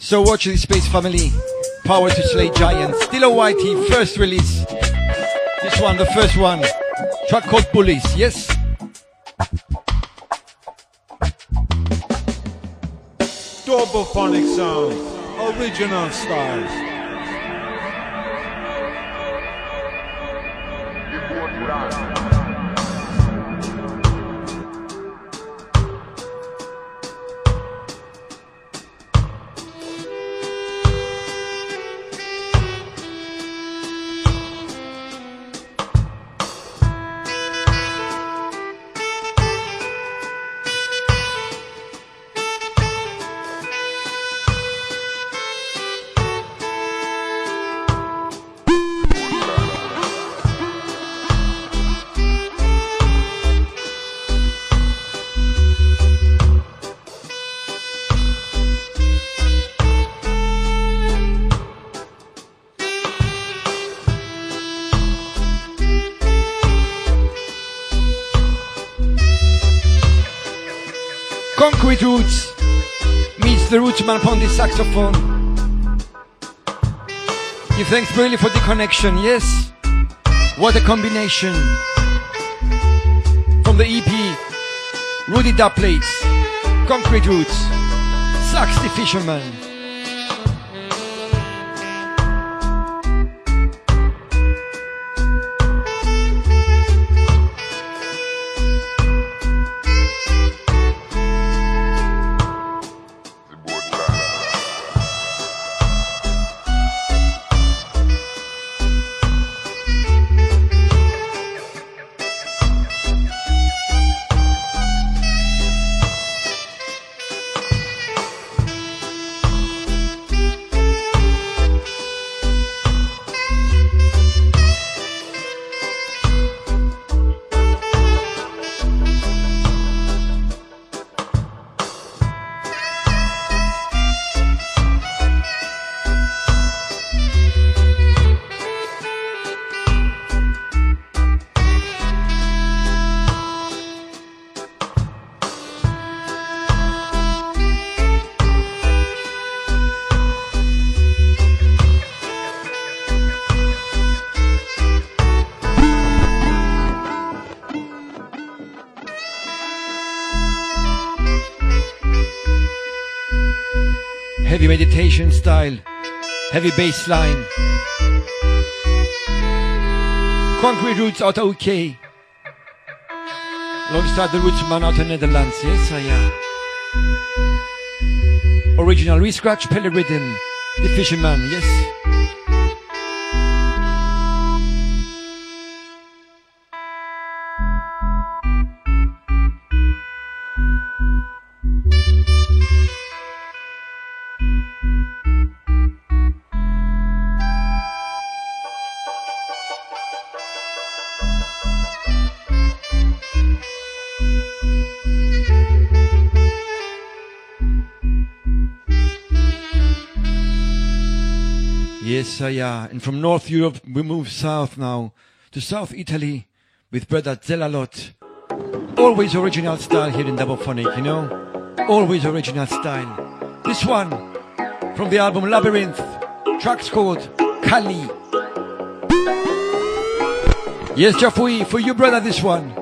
So watch this space family. Power to slay giants. Still a whitey, first release. This one, the first one. Track called Bullies, yes? Double sound, original styles. The upon the saxophone. Give thanks really for the connection, yes? What a combination. From the EP, Rudy Dubplates, Concrete Roots, Sax the Fisherman. Heavy bass line. Concrete Roots out of UK. Alongside the Rootsman out of Netherlands, yes, I am. Original re-scratch rhythm, the fisherman, yes. And from North Europe, we move south now to South Italy with brother Zelalot. Always original style here in Dub Phonic, you know? Always original style. This one from the album Labyrinth, track's called Kali. Yes, Jafui, for you, brother, this one.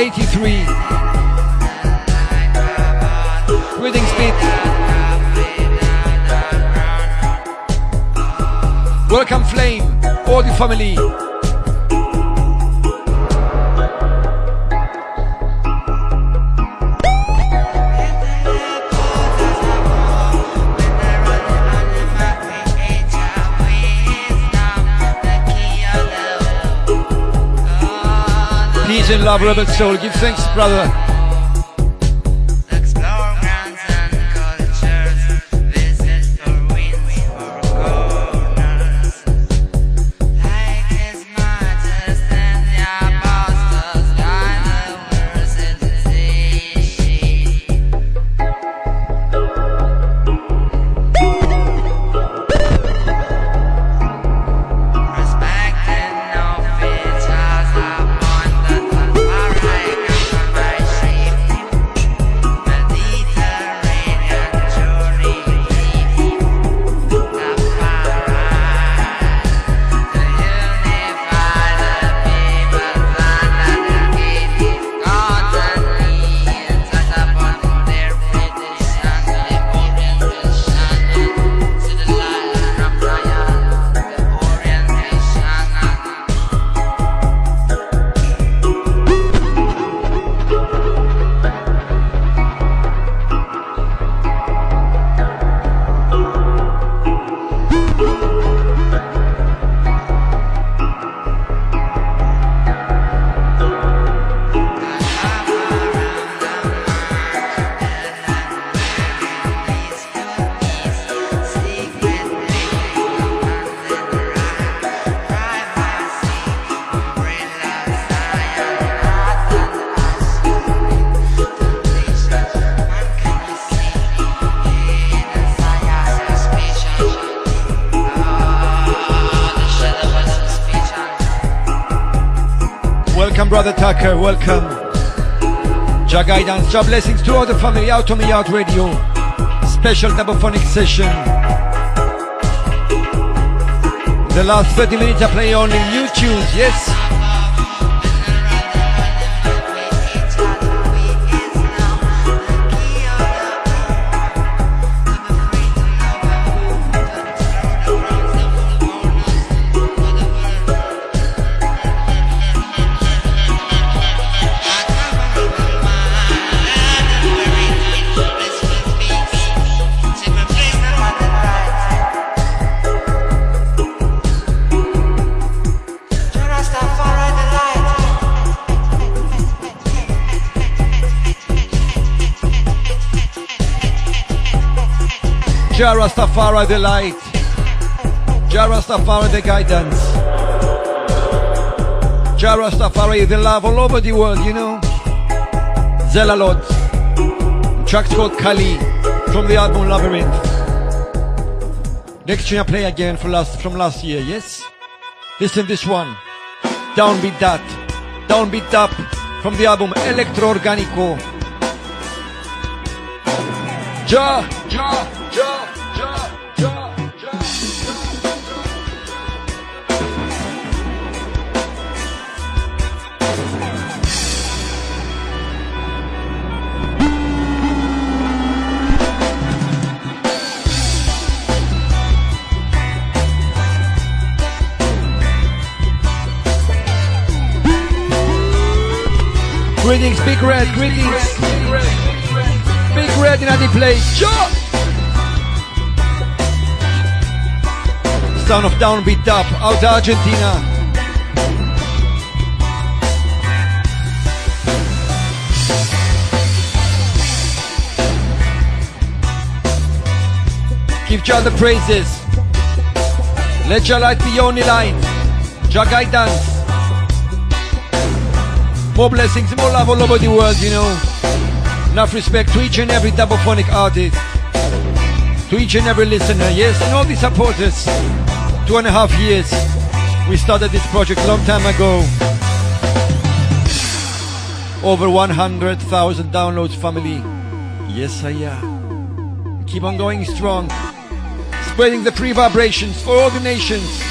83. Rebel soul. Give thanks, brother. Jah blessings to all the family out on the Out Radio. Special Dub Phonic session. The last 30 minutes I play only new tunes, yes? Jah Rastafari the light. Jah Rastafari the guidance. Jah Rastafari the love all over the world, you know. Zelalot. Track's called Kali from the album Labyrinth. Next tune I play again for last, from last year, yes? Listen this one. Downbeat that. Downbeat up from the album Electro Organico. Ja, ja, Greetings, Big Red, greetings. Big Red in the place. Sure. Sound of Downbeat Dub out of Argentina. Give Jah the praises. Let your light be your only line. Jah guidance. More blessings, more love all over the world, you know. Enough respect to each and every double artist. To each and every listener, yes, and all the supporters. Two and a half years. We started this project a long time ago. Over 100,000 downloads, family. Yes, I am. Keep on going strong. Spreading the free vibrations for all the nations.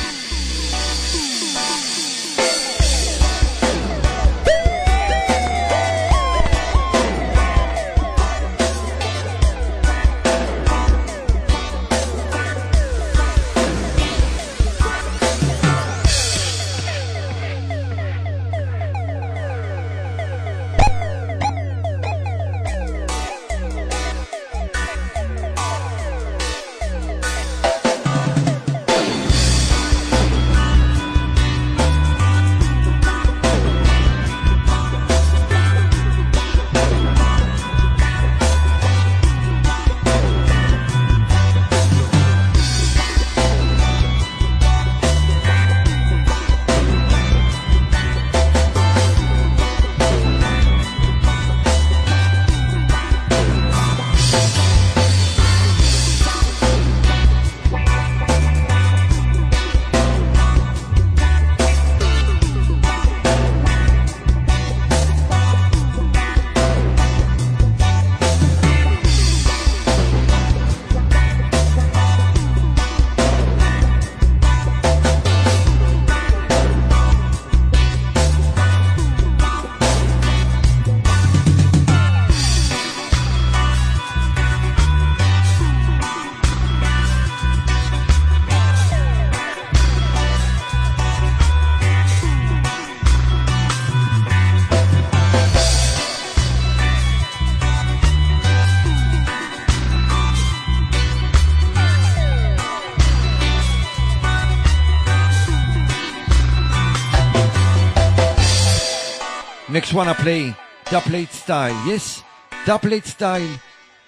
Makes wanna play Dubplate style, yes? Dubplate style.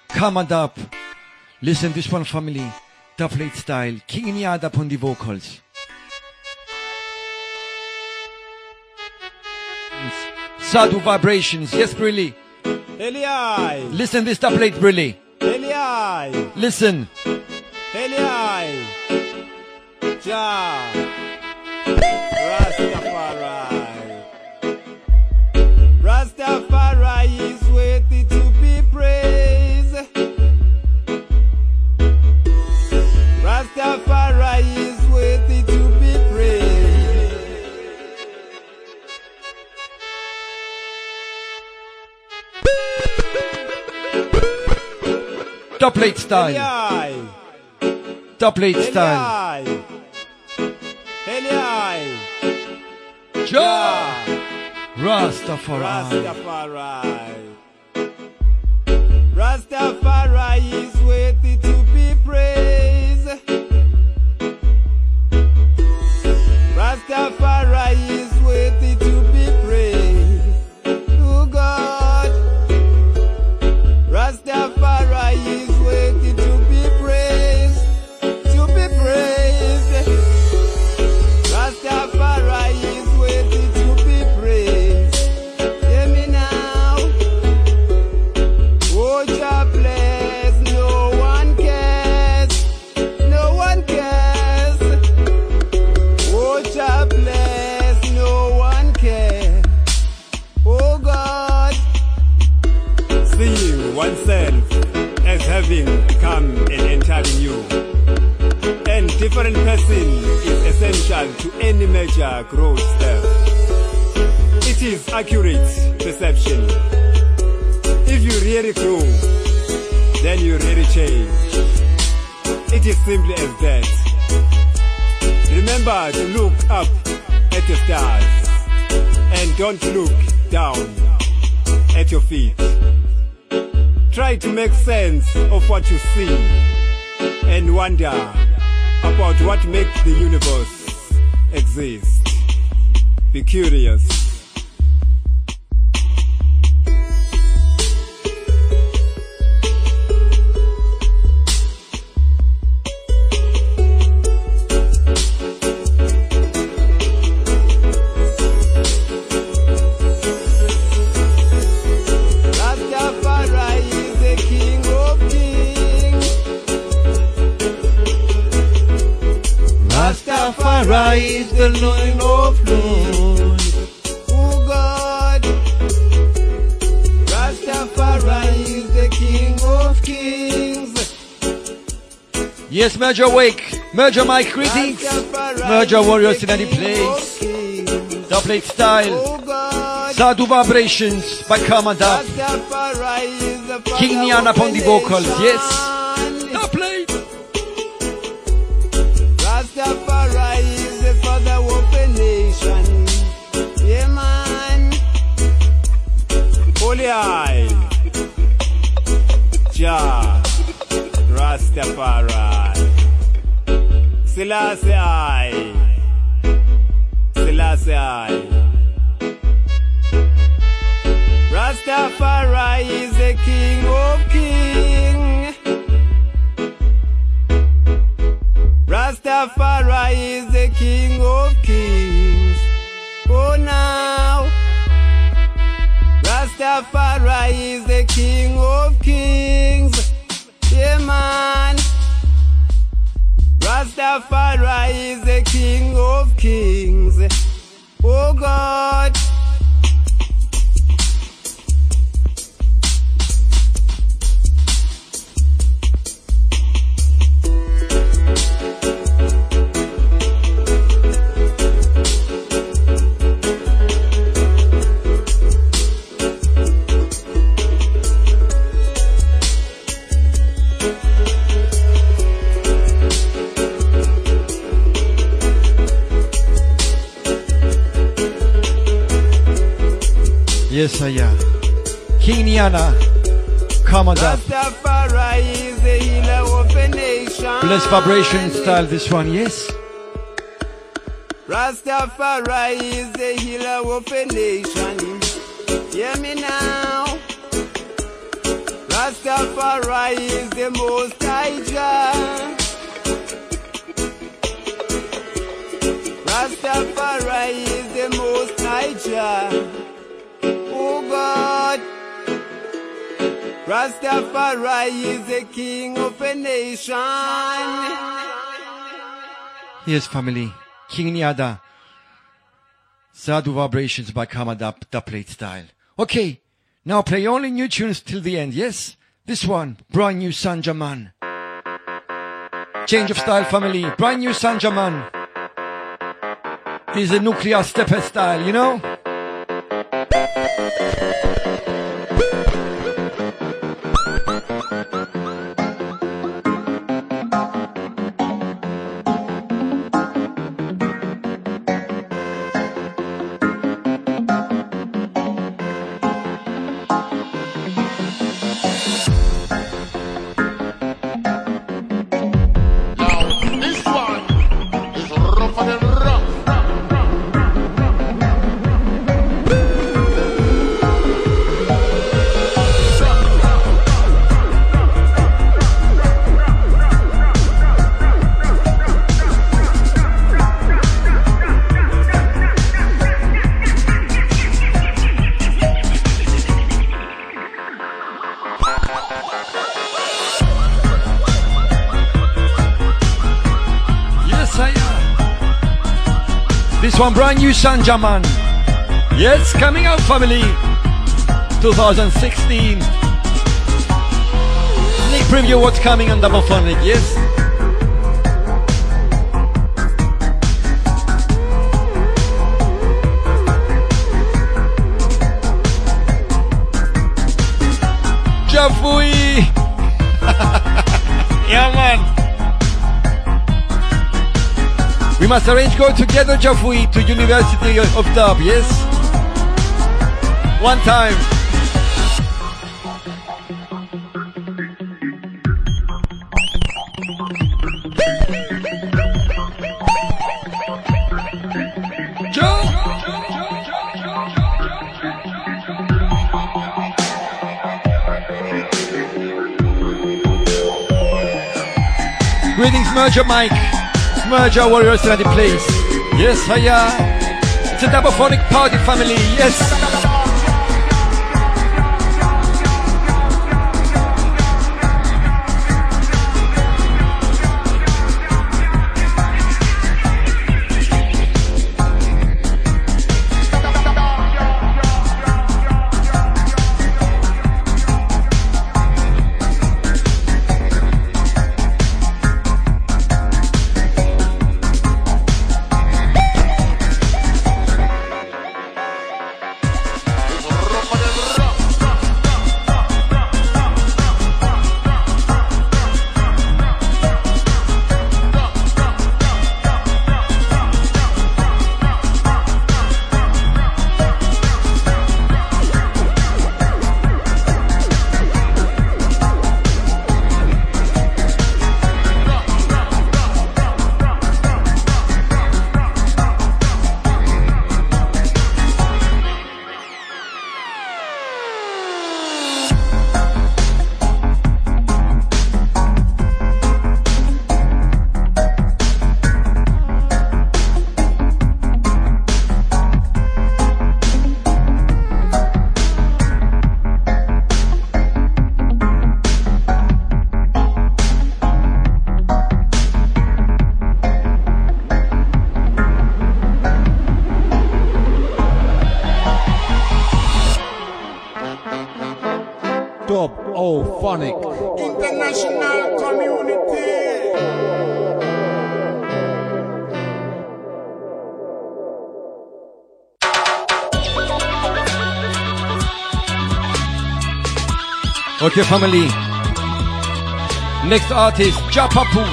Come on up. Listen, this one family. Dubplate style. King Niada upon the vocals. Sadhu vibrations, yes, Brilly. Eliai, Listen this dubplate, Brilly. Eliai, Listen. Eliai, Ja, Dubplate style. Dubplate style. Ja. Rastafari. Rastafari. Rastafari is worthy to be praised. Different person is essential to any major growth step. It is accurate perception. If you really grow, then you really change. It is simply as that. Remember to look up at the stars and don't look down at your feet. Try to make sense of what you see and wonder about what makes the universe exist. Be curious. Merger Wake. Merger Mike greetings. Merger Warriors in any place. Dubplate style. Sadhu vibrations by is King Nian of upon the vocals. Yes. Dubplate. Rastafari is the father of nation. Yeah, man. Holy eye. Jah. Rastafari. Selassie I. Selassie I. Rastafari is the king of kings. Rastafari is the king of kings. Oh, now. Rastafari is the king of kings. Yeah, man. Rastafari is the king of kings. Oh, God. Yes, I am. King Niana. Of a nation. Bless vibration style this one, yes. Rastafari is the healer of a nation. Hear me now. Rastafari is the most high. Rastafari is the most high. Oh God. Rastafari is the king of a nation. Yes, family. King Nyada. Sadhu Vibrations by Kamadap, the plate style. Okay, now play only new tunes till the end, yes? This one, brand new Sanjaman. Change of style, family. Brand new Sanjaman. This is a nuclear stepper style, you know? Thank you. Brand new Sanjaman. Yes, coming out, family. 2016. Sneak preview what's coming on Dub Phonic, yes? Jafui! must arrange go together, Jafui, to University of Dub, yes? One time. Greetings, Merger Mike. Merger Warriors in the place. Yes, hiya. It's a Dub Phonic party family. Yes. Family. Next artist, Japapu.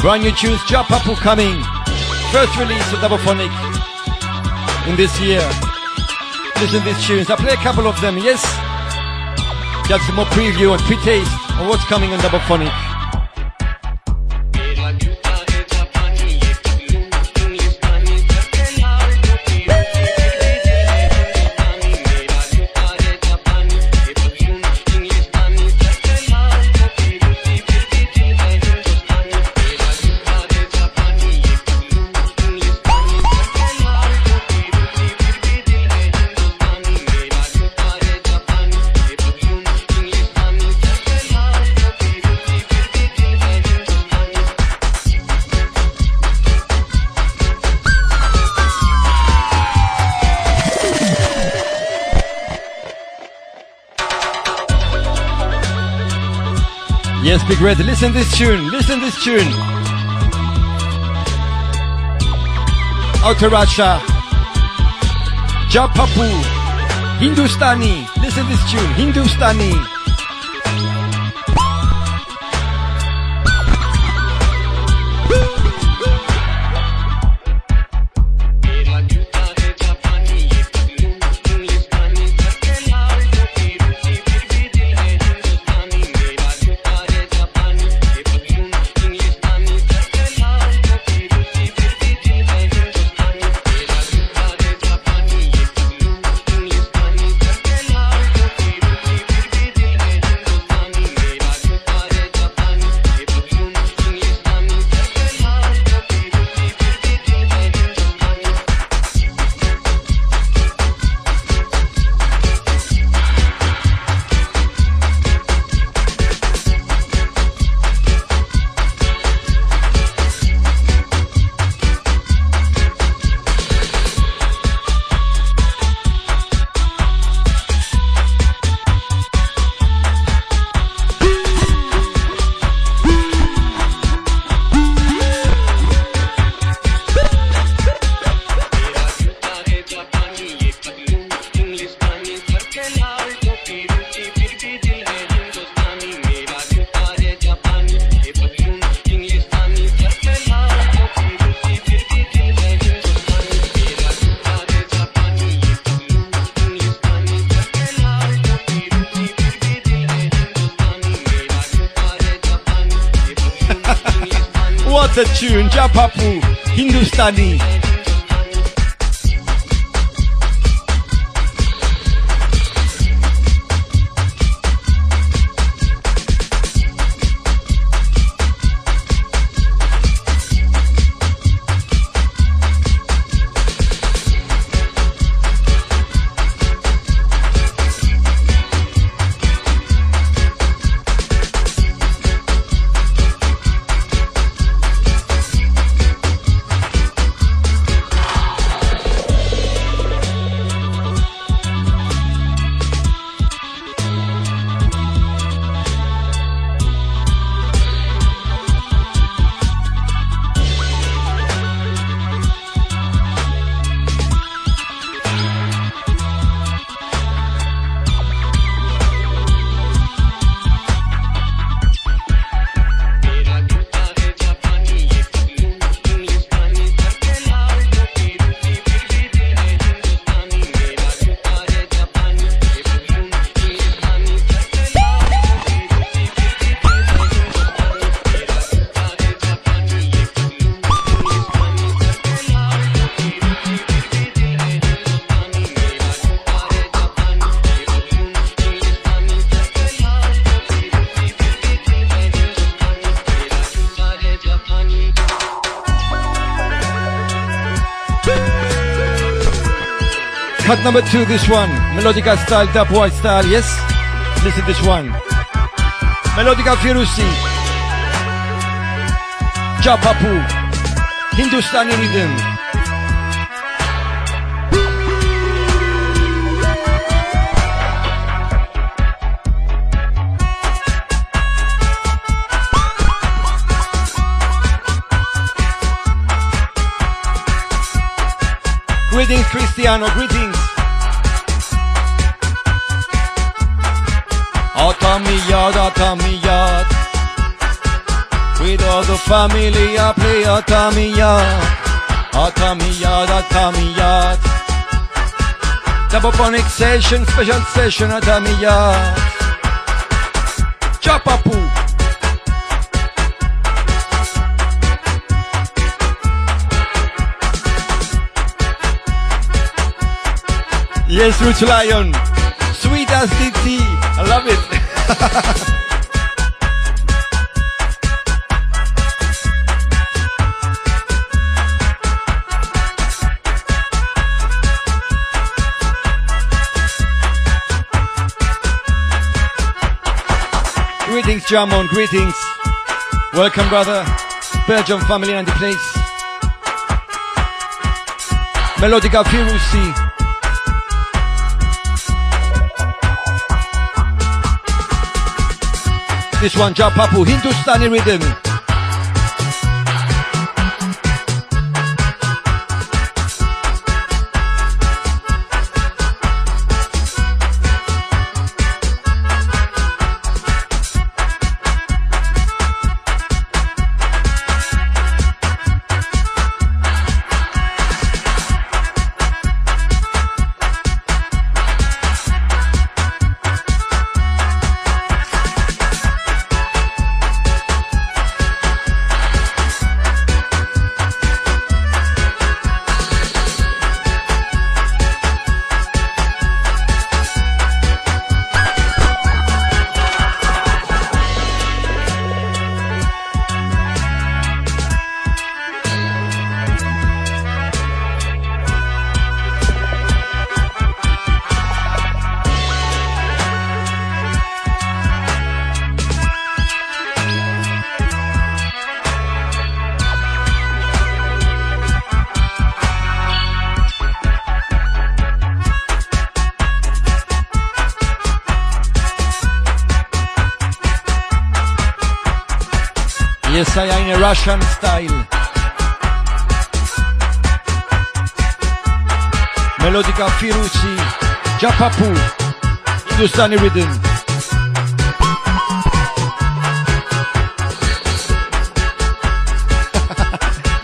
Brand new tunes, Japapu coming. First release of Double in this year. Listen to these tunes. I play a couple of them, yes? Some more preview and pre-taste of what's coming on Double Big Red, listen this tune, listen this tune. Russia. Japapu. Hindustani. Listen this tune, Hindustani. Cut number two, this one. Melodica style, dubplate style, yes? Listen this one. Melodica Firusi. Japapu. Hindustani rhythm. Greetings, Cristiano, greetings. Oh, Atamiyad, Atamiyad. Oh, With all the family, I play oh, Atamiyad. Atamiyad, Atamiyad. Dub Phonic session, special session, Atamiyad. Chapapu. Yes, Roots Lion. Sweet as DT. I love it. greetings, Jamon. Greetings. Welcome, brother. Belgium family and the place. Melodica Firusi. This one, Japapu, Hindustani rhythm. Russian style. Melodica Firuzi, Japapu, Hindustani rhythm.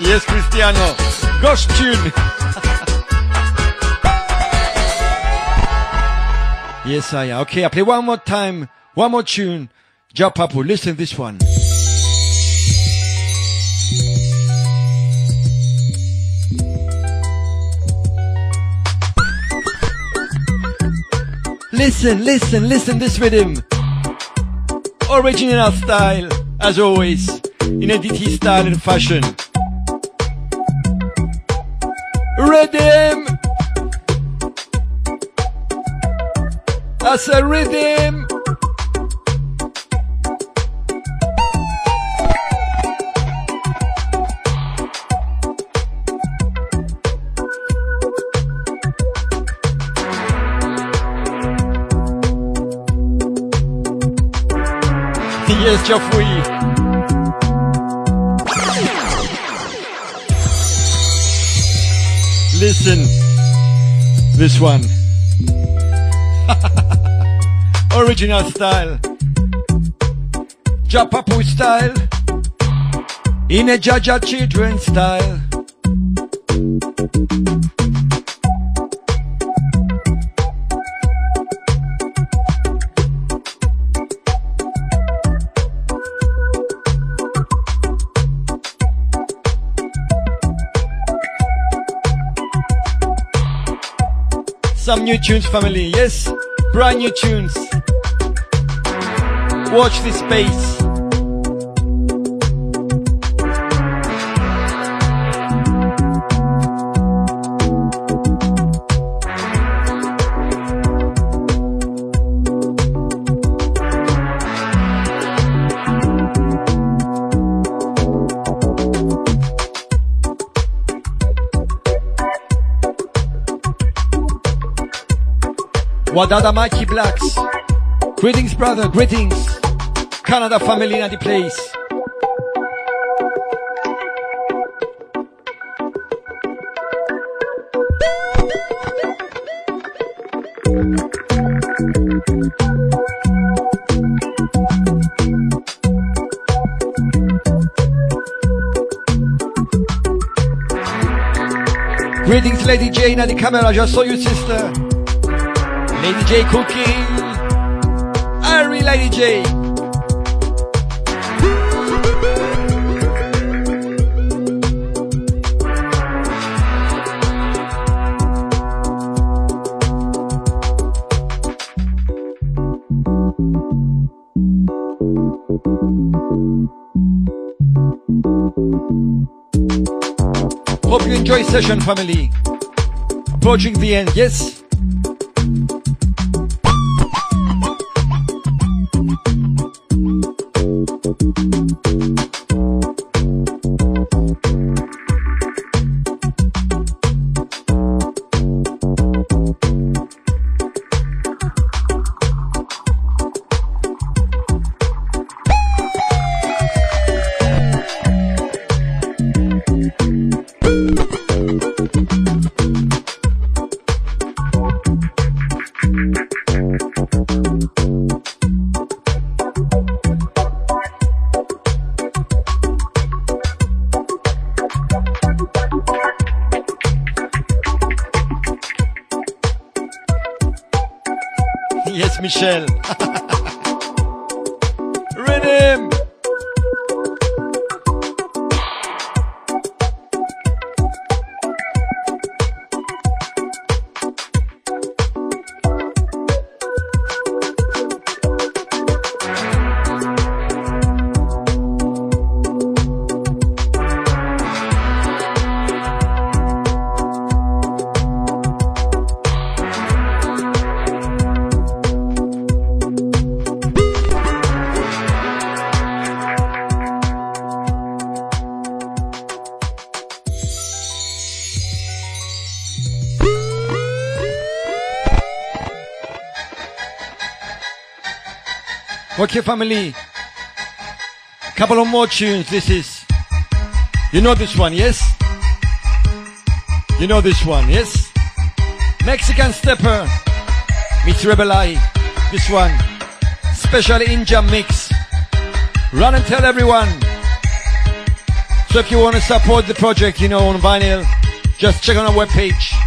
yes, Cristiano. Ghost tune. yes, I am. Okay, I play one more time, one more tune. Japapu, listen this one. Listen, listen, listen this rhythm. Original style, as always, in a DT style and fashion. Rhythm! That's a rhythm! Yes, Geoffrey. Listen, this one. Original style. Japapu style. In a Jaja children style. Some new tunes, family. Yes, brand new tunes. Watch this space. Wadada Mikey Blacks. Greetings, brother, greetings. Canada family in the place. Greetings, Lady Jane at the camera. I Just saw you, sister. Lady J cooking. Hurry, Lady J. Hope you enjoy session, family. Approaching the end, yes? Michelle. Okay, family. Couple of more tunes. This is. You know this one, yes? You know this one, yes? Mexican Stepper. Meets Rebel Eye. This one. Special Inja mix. Run and tell everyone. So if you want to support the project, you know, on vinyl, just check on our webpage.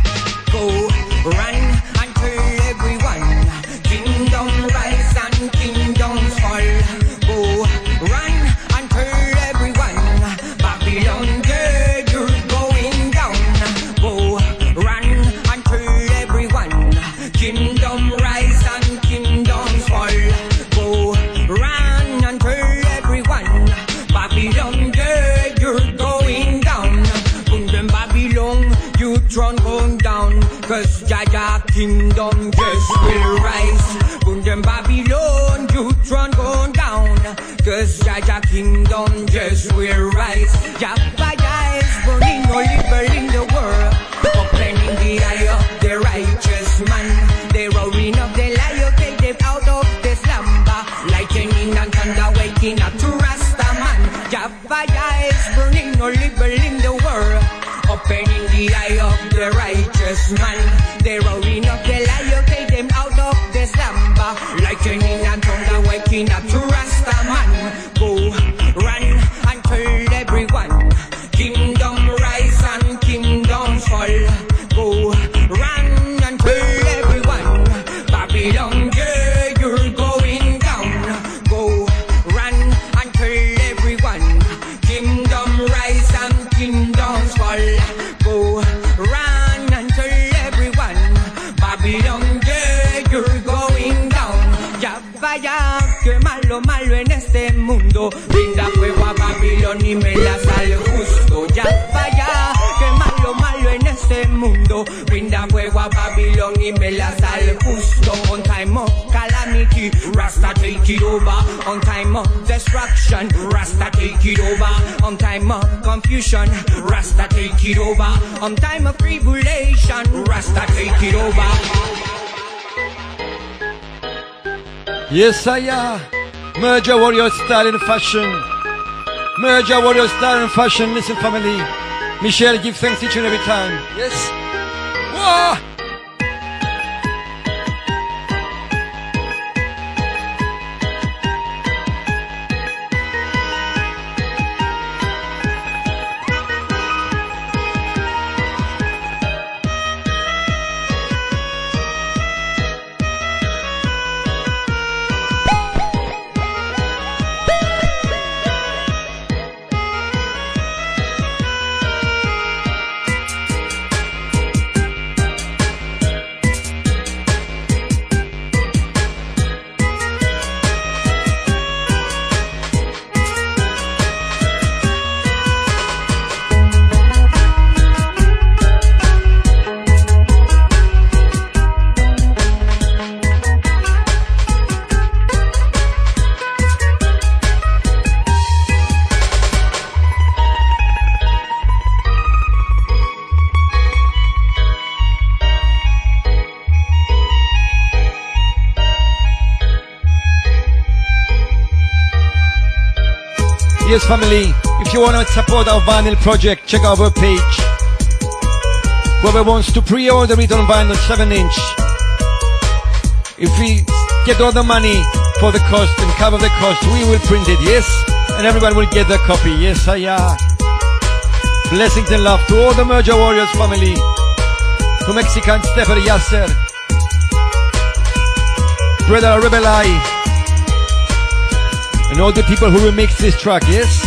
On time of destruction, Rasta take it over. On time of confusion, Rasta take it over. On time of tribulation, Rasta take it over. Yes, I am. Merger warrior style and fashion. Merger warrior style and fashion. Listen, family. Michelle, give thanks each and every time. Yes. Wah! Family. If you want to support our vinyl project, check our page. Whoever wants to pre-order it on vinyl 7 inch, if we get all the money for the cost and cover the cost, we will print it, yes? And everyone will get their copy, yes, I are. Blessings and love to all the Merger Warriors family, to Mexican Stepper Yasser, brother Rebel Eye. All the people who remix this track, yes?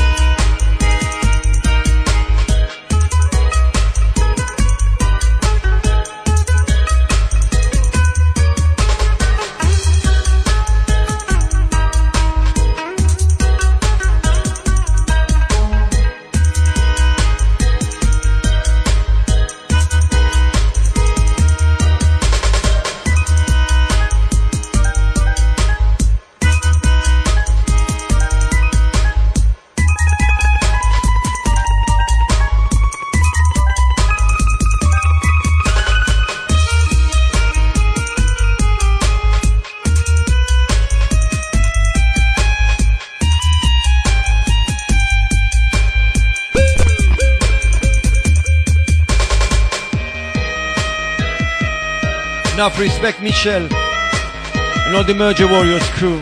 Enough respect, Michel. And all the Merger Warriors crew.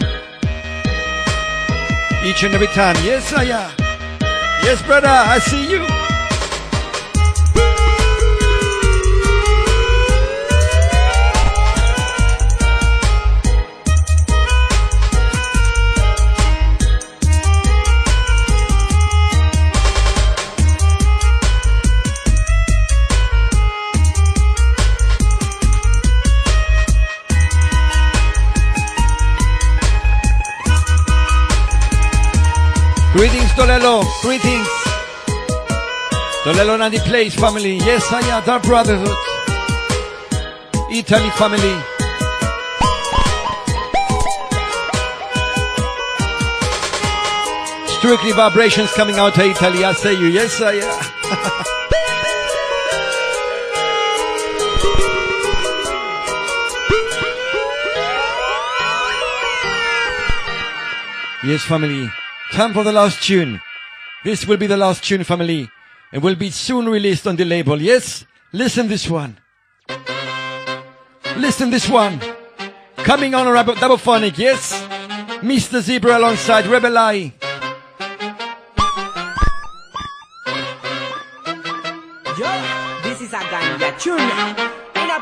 Each and every time. Yes, I am. Yes, brother, I see you. Tolelo. Greetings. Tolelo and the place family. Yes, I am. Our brotherhood. Italy family. Strictly vibrations coming out of Italy. I say you. Yes, I am. Yes, family. Time for the last tune. This will be the last tune, family, and will be soon released on the label. Yes? Listen this one. Listen this one. Coming on a Dub Phonic, yes? Mr. Zebra alongside Rebel Eye. Yo, this is a ganja tune.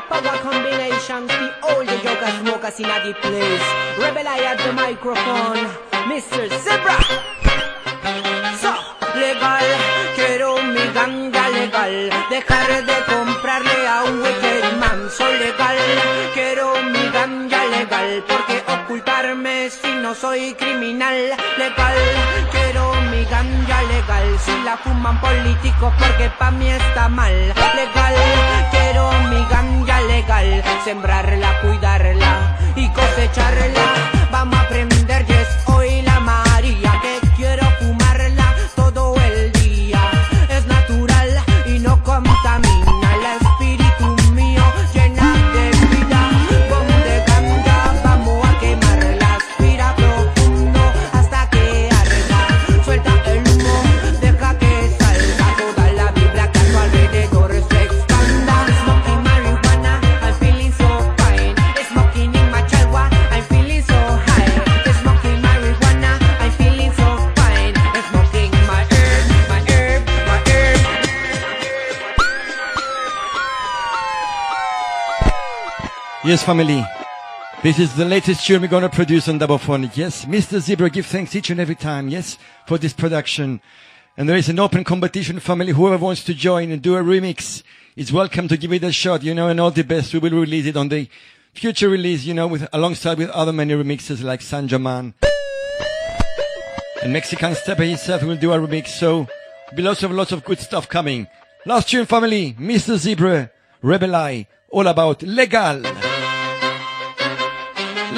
Power combination, the older yoga smokers in the place. Rebel Eye at the microphone, Mr. Zebra. So, legal, quiero mi ganja legal. Dejar de comprarle a un wicked man. So legal, quiero mi ganja legal. Porque ocultarme si no soy criminal. Legal, quiero ganja legal. Si la fuman políticos porque pa' mí está mal. Legal, quiero mi ganja legal. Sembrarla, cuidarla y cosecharla. Yes, family. This is the latest tune we're going to produce on Double. Yes, Mr. Zebra give thanks each and every time. Yes, for this production. And there is an open competition, family. Whoever wants to join and do a remix is welcome to give it a shot, you know, and all the best. We will release it on the future release, you know, with, alongside with other many remixes like San German. And Mexican Stepper himself will do a remix. So, be lots of, lots of good stuff coming. Last tune, family. Mr. Zebra, Rebel Eye, all about legal.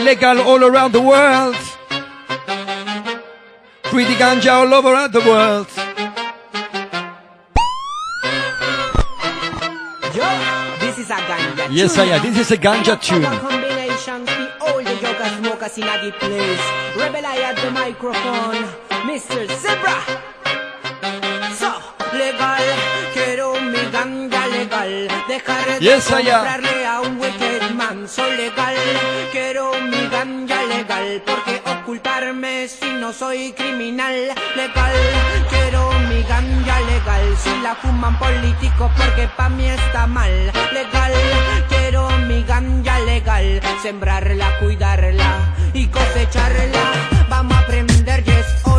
Legal all around the world. Free the ganja all over the world. Yo, this is a ganja Yes, tune. I am. This is a ganja tune. Power combination, the yoga smokers in the place. Rebel Eye at the microphone, Mr. Zebra. So, legal, quiero mi ganja legal. Dejar de Yes, I am. a un wicked legal. Quiero mi ganja legal, porque ocultarme si no soy criminal legal. Quiero mi ganja legal, si la fuman políticos porque pa' mí está mal legal. Quiero mi ganja legal, sembrarla, cuidarla y cosecharla. Vamos a aprender, yes, hoy.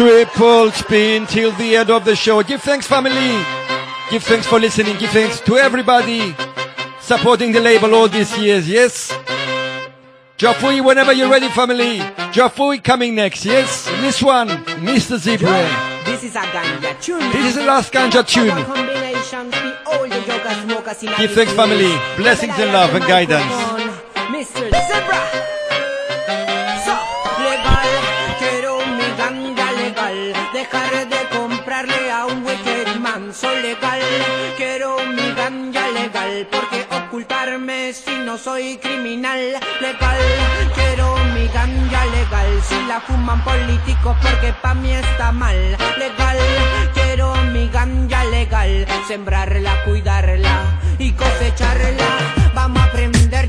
Triple spin till the end of the show. Give thanks, family. Give thanks for listening. Give thanks to everybody supporting the label all these years. Yes. Jafui, whenever you're ready, family. Jafui coming next. Yes. This one, Mr. Zebra. This is a ganja tune. This is the last ganja tune. Give thanks, family. Blessings and love and guidance. Mr. Zebra. no soy criminal legal. Quiero mi ganja legal, si la fuman políticos porque pa' mí está mal. Legal, quiero mi ganja legal, sembrarla, cuidarla y cosecharla. Vamos a aprender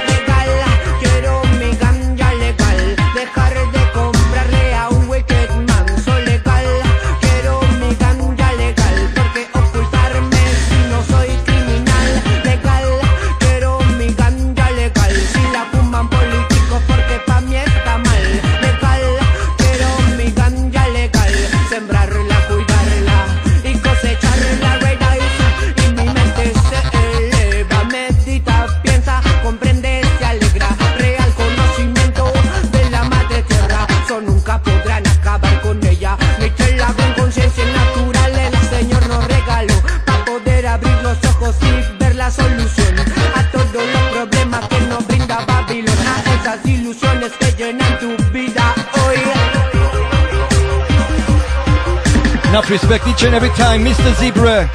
Enough respect each and every time, Mr. Zebra,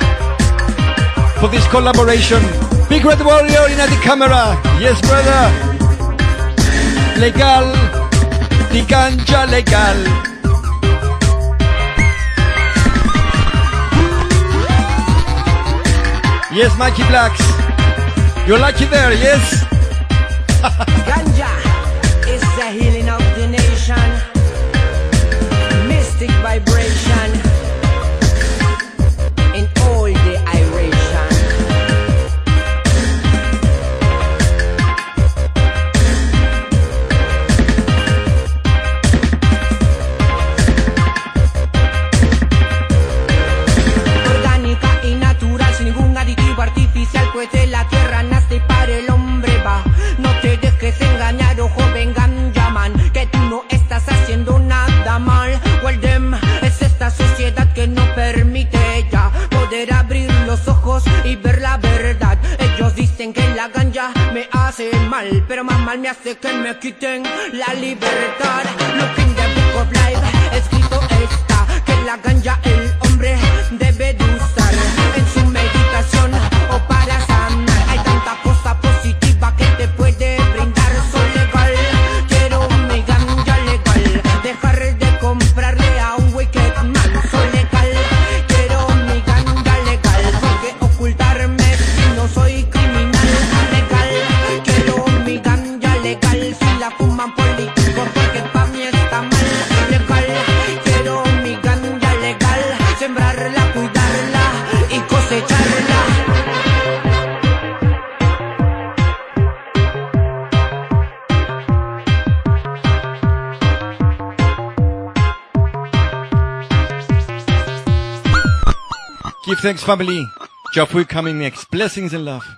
for this collaboration. Big Red Warrior in the camera. Yes, brother. Legal. The ganja legal. Yes, Mikey Blacks. You're lucky there, yes? que tem thanks, family. Will coming next. Blessings and love.